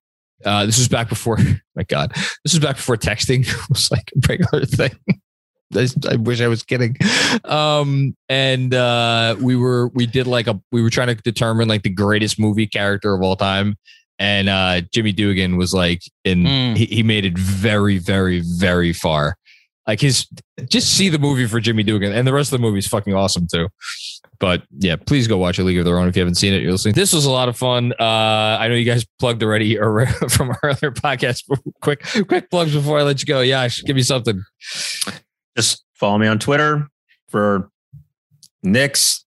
Uh, this was back before. My God, this was back before texting was like a regular thing. I, I wish I was kidding. Um, and uh, we were we did like a we were trying to determine like the greatest movie character of all time. And uh, Jimmy Dugan was like in Mm. he, he made it very very very far. Like his just see the movie for Jimmy Dugan, and the rest of the movie is fucking awesome too. But yeah, please go watch A League of Their Own if you haven't seen it. You're listening. This was a lot of fun. Uh, I know you guys plugged already or from our other podcast. quick, quick plugs before I let you go. Yash, give me something. Just follow me on Twitter for Knicks,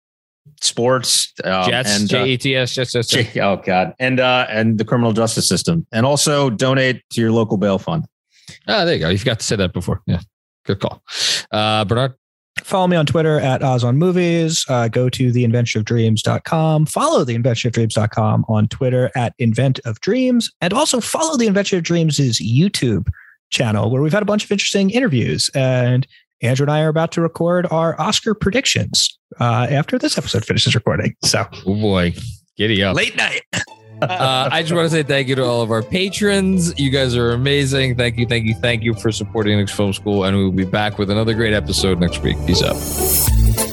sports, um, Jets, and J uh, E T S, Jets, Jets. Jets. J- oh god, and uh, and the criminal justice system, and also donate to your local bail fund. Ah, there you go. You forgot to say that before. Yeah, good call. Uh, Bernard. Follow me on Twitter at Oz on Movies. Uh, go to theinventionofdreams.com. Follow theinventionofdreams.com on Twitter at Invent of Dreams. And also follow the Invention of Dreams' YouTube channel, where we've had a bunch of interesting interviews. And Andrew and I are about to record our Oscar predictions uh, after this episode finishes recording. So Oh boy, giddy up. late night. Uh, I just want to say thank you to all of our patrons. You guys are amazing. Thank you, thank you, thank you for supporting Knicks Film School. And we will be back with another great episode next week. Peace out.